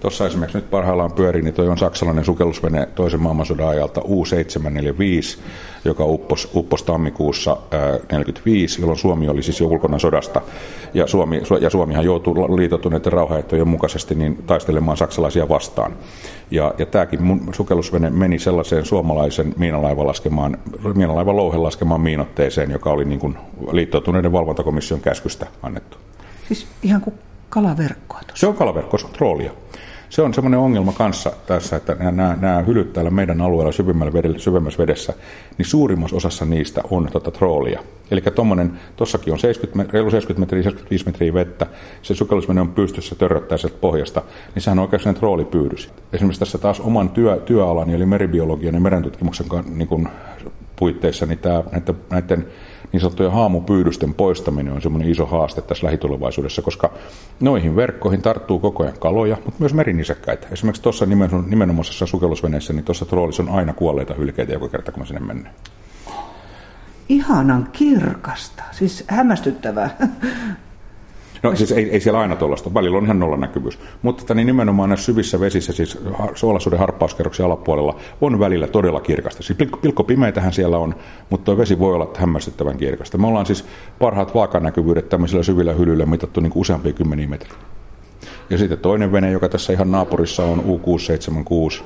Tuossa esimerkiksi nyt parhaillaan pyörii, niin toi on saksalainen sukellusvene toisen maailmansodan ajalta U-745, joka upposi uppos tammikuussa 1945, jolloin Suomi oli siis jo ulkona sodasta. Ja, Suomi, ja Suomihan joutui liitottuneiden rauhaehtojen mukaisesti niin taistelemaan saksalaisia vastaan. Ja, ja tämäkin sukellusvene meni sellaiseen suomalaisen miinalaivan, laskemaan, miinalaivan louhen laskemaan miinotteeseen, joka oli niin kuin liittoutuneiden valvontakomission käskystä annettu. Siis ihan kuin kalaverkkoa tuossa. Se on kalaverkko, se on troolia se on semmoinen ongelma kanssa tässä, että nämä, nämä hylyt täällä meidän alueella syvemmällä vedellä, syvemmässä vedessä, niin suurimmassa osassa niistä on tota troolia. Eli tuommoinen, tossakin on 70, reilu 70 metriä, 75 metriä vettä, se sukellusvene on pystyssä, törröttää sieltä pohjasta, niin sehän on oikeastaan troolipyydys. Esimerkiksi tässä taas oman työ, työalani, eli meribiologian ja merentutkimuksen niin kuin, puitteissa, niin tämä, näiden, näiden niin sanottujen haamupyydysten poistaminen on semmoinen iso haaste tässä lähitulevaisuudessa, koska noihin verkkoihin tarttuu koko ajan kaloja, mutta myös merinisäkkäitä. Esimerkiksi tuossa nimenomaisessa sukellusveneessä, niin tuossa troolissa on aina kuolleita hylkeitä joka kerta, kun mä sinne menen. Ihanan kirkasta, siis hämmästyttävää. No siis ei, ei siellä aina tuollaista, välillä on ihan nolla näkyvyys. Mutta että niin nimenomaan näissä syvissä vesissä, siis suolaisuuden harppauskerroksen alapuolella, on välillä todella kirkasta. Siis pilkko, pilkko pimeitähän siellä on, mutta tuo vesi voi olla hämmästyttävän kirkasta. Me ollaan siis parhaat vaakanäkyvyydet tämmöisillä syvillä hylyillä mitattu niin useampia kymmeniä metriä. Ja sitten toinen vene, joka tässä ihan naapurissa on U676,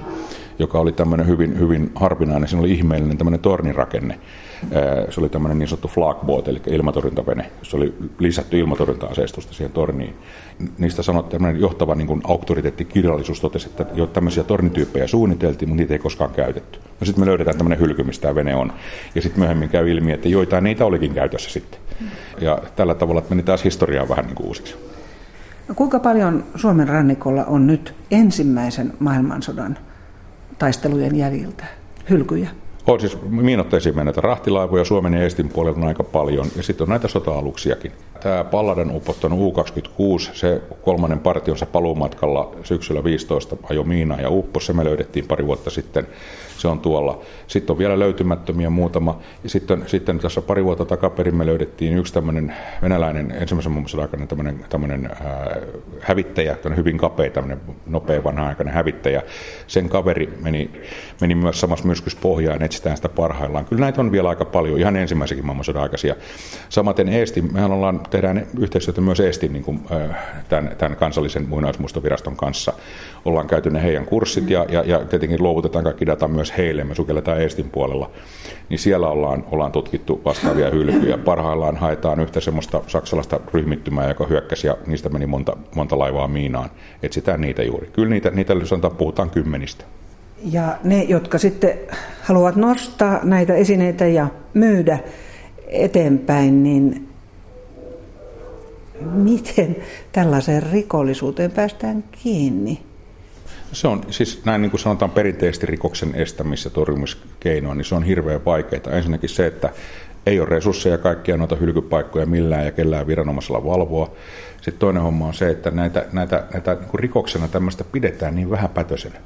joka oli tämmöinen hyvin, hyvin harvinainen, siinä oli ihmeellinen tämmöinen tornirakenne. Se oli tämmöinen niin sanottu flakboat, eli ilmatorjuntavene, jossa oli lisätty ilmatorjunta-aseistusta siihen torniin. Niistä sanottiin tämmöinen johtava niin auktoriteettikirjallisuus totesi, että jo tämmöisiä tornityyppejä suunniteltiin, mutta niitä ei koskaan käytetty. No sitten me löydetään tämmöinen hylky, mistä tämä vene on. Ja sitten myöhemmin käy ilmi, että joitain niitä olikin käytössä sitten. Ja tällä tavalla että meni taas historiaa vähän niin kuin uusiksi. No kuinka paljon Suomen rannikolla on nyt ensimmäisen maailmansodan taistelujen jäljiltä hylkyjä? On siis miinotteisiin näitä rahtilaivoja Suomen ja Estin puolella on aika paljon, ja sitten on näitä sota-aluksiakin. Tämä Palladen upottanut U-26, se kolmannen partionsa paluumatkalla syksyllä 15 ajo Miina ja Uppos, se me löydettiin pari vuotta sitten se on tuolla. Sitten on vielä löytymättömiä muutama. Ja sitten, sitten tässä pari vuotta takaperin me löydettiin yksi tämmöinen venäläinen ensimmäisen muun aikainen tämmöinen, tämmöinen ää, hävittäjä, tämmöinen hyvin kapea, tämmöinen nopea vanha-aikainen hävittäjä. Sen kaveri meni, meni myös samassa myrskys pohjaan, etsitään sitä parhaillaan. Kyllä näitä on vielä aika paljon, ihan ensimmäisenkin maailmansodan aikaisia. Samaten Eesti, mehän ollaan tehdään yhteistyötä myös Estin niin kuin, tämän, tämän kansallisen muinaismuistoviraston kanssa. Ollaan käyty ne heidän kurssit ja, ja, ja tietenkin luovutetaan kaikki data myös heille. Me sukelletaan Estin puolella. Niin siellä ollaan, ollaan tutkittu vastaavia hylkyjä. Parhaillaan haetaan yhtä semmoista saksalaista ryhmittymää, joka hyökkäsi ja niistä meni monta, monta laivaa miinaan. Etsitään niitä juuri. Kyllä niitä, niitä sanotaan, puhutaan kymmenistä. Ja ne, jotka sitten haluavat nostaa näitä esineitä ja myydä eteenpäin, niin miten tällaiseen rikollisuuteen päästään kiinni? Se on siis näin niin kuin sanotaan perinteisesti rikoksen estämis- ja torjumiskeinoa, niin se on hirveän vaikeaa. Ensinnäkin se, että ei ole resursseja kaikkia noita hylkypaikkoja millään ja kellään viranomaisella valvoa. Sitten toinen homma on se, että näitä, näitä, näitä niin rikoksena tämmöistä pidetään niin vähäpätöisenä.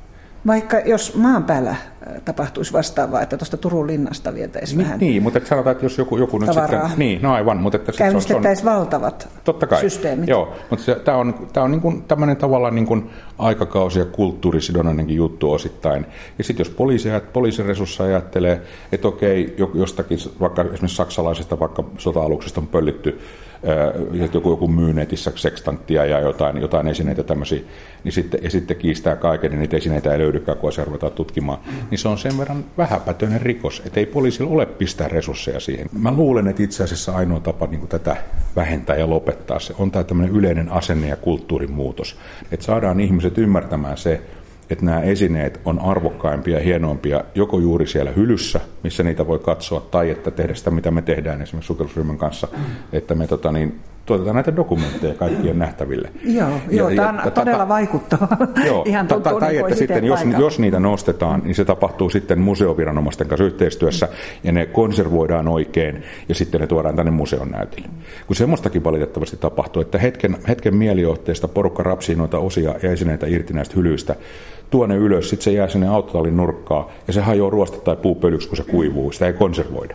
Vaikka jos maan päällä äh, tapahtuisi vastaavaa, että tuosta Turun linnasta vietäisiin niin, vähän Niin, mutta että sanotaan, että jos joku, joku nyt sitten... Niin, no aivan, mutta että... Käynnistettäisiin valtavat totta kai, systeemit. Joo, mutta se, tämä on, tämä on niin kuin, tämmöinen tavallaan niin kuin aikakausi- ja kulttuurisidonnainenkin juttu osittain. Ja sitten jos poliisi, poliisin resursseja ajattelee, että okei, jostakin, vaikka esimerkiksi saksalaisesta vaikka sota-aluksesta on pöllitty joku, joku myy netissä sekstanttia ja jotain, jotain esineitä tämmöisiä, niin sitten, ja sitten kiistää kaiken, niin niitä esineitä ei löydykään, kun asia ruvetaan tutkimaan, niin se on sen verran vähäpätöinen rikos, että ei poliisilla ole pistää resursseja siihen. Mä luulen, että itse asiassa ainoa tapa niin tätä vähentää ja lopettaa se on tämä tämmöinen yleinen asenne- ja kulttuurin muutos, että saadaan ihmiset ymmärtämään se, että nämä esineet on arvokkaimpia ja hienoimpia joko juuri siellä hylyssä, missä niitä voi katsoa, tai että tehdä sitä, mitä me tehdään esimerkiksi sukellusryhmän kanssa, että me tota, niin, tuotetaan näitä dokumentteja kaikkien nähtäville. Joo, ja, joo ja, tämä on todella ta, vaikuttava. Joo, Ihan ta, ta, tai niin että sitten, jos, jos niitä nostetaan, niin se tapahtuu sitten museoviranomaisten kanssa yhteistyössä, ja ne konservoidaan oikein, ja sitten ne tuodaan tänne museon näytille. Kun semmoistakin valitettavasti tapahtuu, että hetken, hetken mielijohteesta porukka rapsii noita osia ja esineitä irti näistä hylyistä, tuo ne ylös, sitten se jää sinne autotallin nurkkaan, ja se hajoaa ruosta tai puupölyksi, kun se kuivuu. Sitä ei konservoida.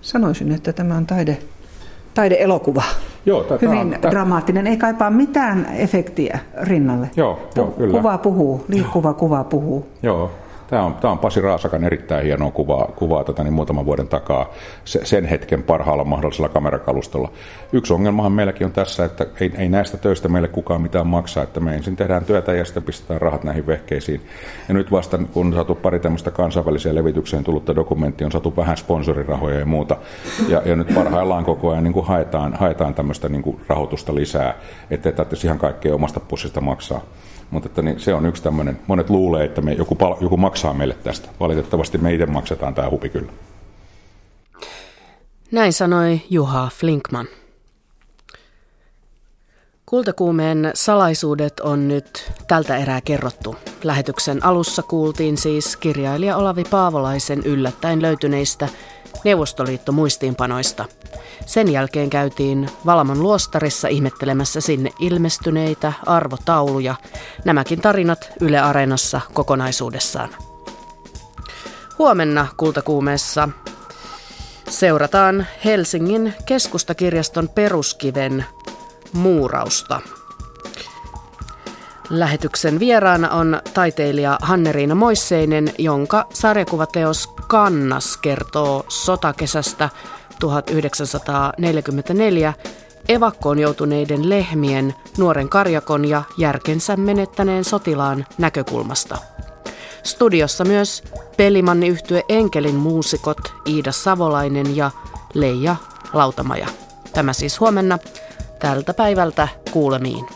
Sanoisin, että tämä on taide taideelokuva. Joo, tätä Hyvin on, tä... dramaattinen, ei kaipaa mitään efektiä rinnalle. Joo, joo kyllä. Kuva puhuu, liikkuva joo. kuva puhuu. Joo, Tämä on, tämä on Pasi Raasakan erittäin hienoa kuvaa, kuvaa tätä niin muutaman vuoden takaa sen hetken parhaalla mahdollisella kamerakalustolla. Yksi ongelmahan meilläkin on tässä, että ei, ei näistä töistä meille kukaan mitään maksaa, että me ensin tehdään työtä ja sitten pistetään rahat näihin vehkeisiin. Ja nyt vasta kun on saatu pari tämmöistä kansainväliseen levitykseen tullutta dokumenttia, on saatu vähän sponsorirahoja ja muuta. Ja, ja nyt parhaillaan koko ajan niin kuin haetaan, haetaan tämmöistä niin kuin rahoitusta lisää, ettei tarvitsisi ihan kaikkea omasta pussista maksaa. Mutta että niin se on yksi tämmöinen, monet luulee, että me joku, joku maksaa meille tästä. Valitettavasti me itse maksetaan tämä hupi kyllä. Näin sanoi Juha Flinkman. Kultakuumeen salaisuudet on nyt tältä erää kerrottu. Lähetyksen alussa kuultiin siis kirjailija Olavi Paavolaisen yllättäen löytyneistä Neuvostoliitto muistiinpanoista. Sen jälkeen käytiin Valamon luostarissa ihmettelemässä sinne ilmestyneitä arvotauluja. Nämäkin tarinat Yle Areenassa kokonaisuudessaan. Huomenna Kultakuumeessa seurataan Helsingin keskustakirjaston peruskiven muurausta. Lähetyksen vieraana on taiteilija Hanneriina Moisseinen, jonka sarjakuvateos Kannas kertoo sotakesästä 1944 evakkoon joutuneiden lehmien, nuoren karjakon ja järkensä menettäneen sotilaan näkökulmasta. Studiossa myös pelimanni yhtye Enkelin muusikot Iida Savolainen ja Leija Lautamaja. Tämä siis huomenna tältä päivältä kuulemiin.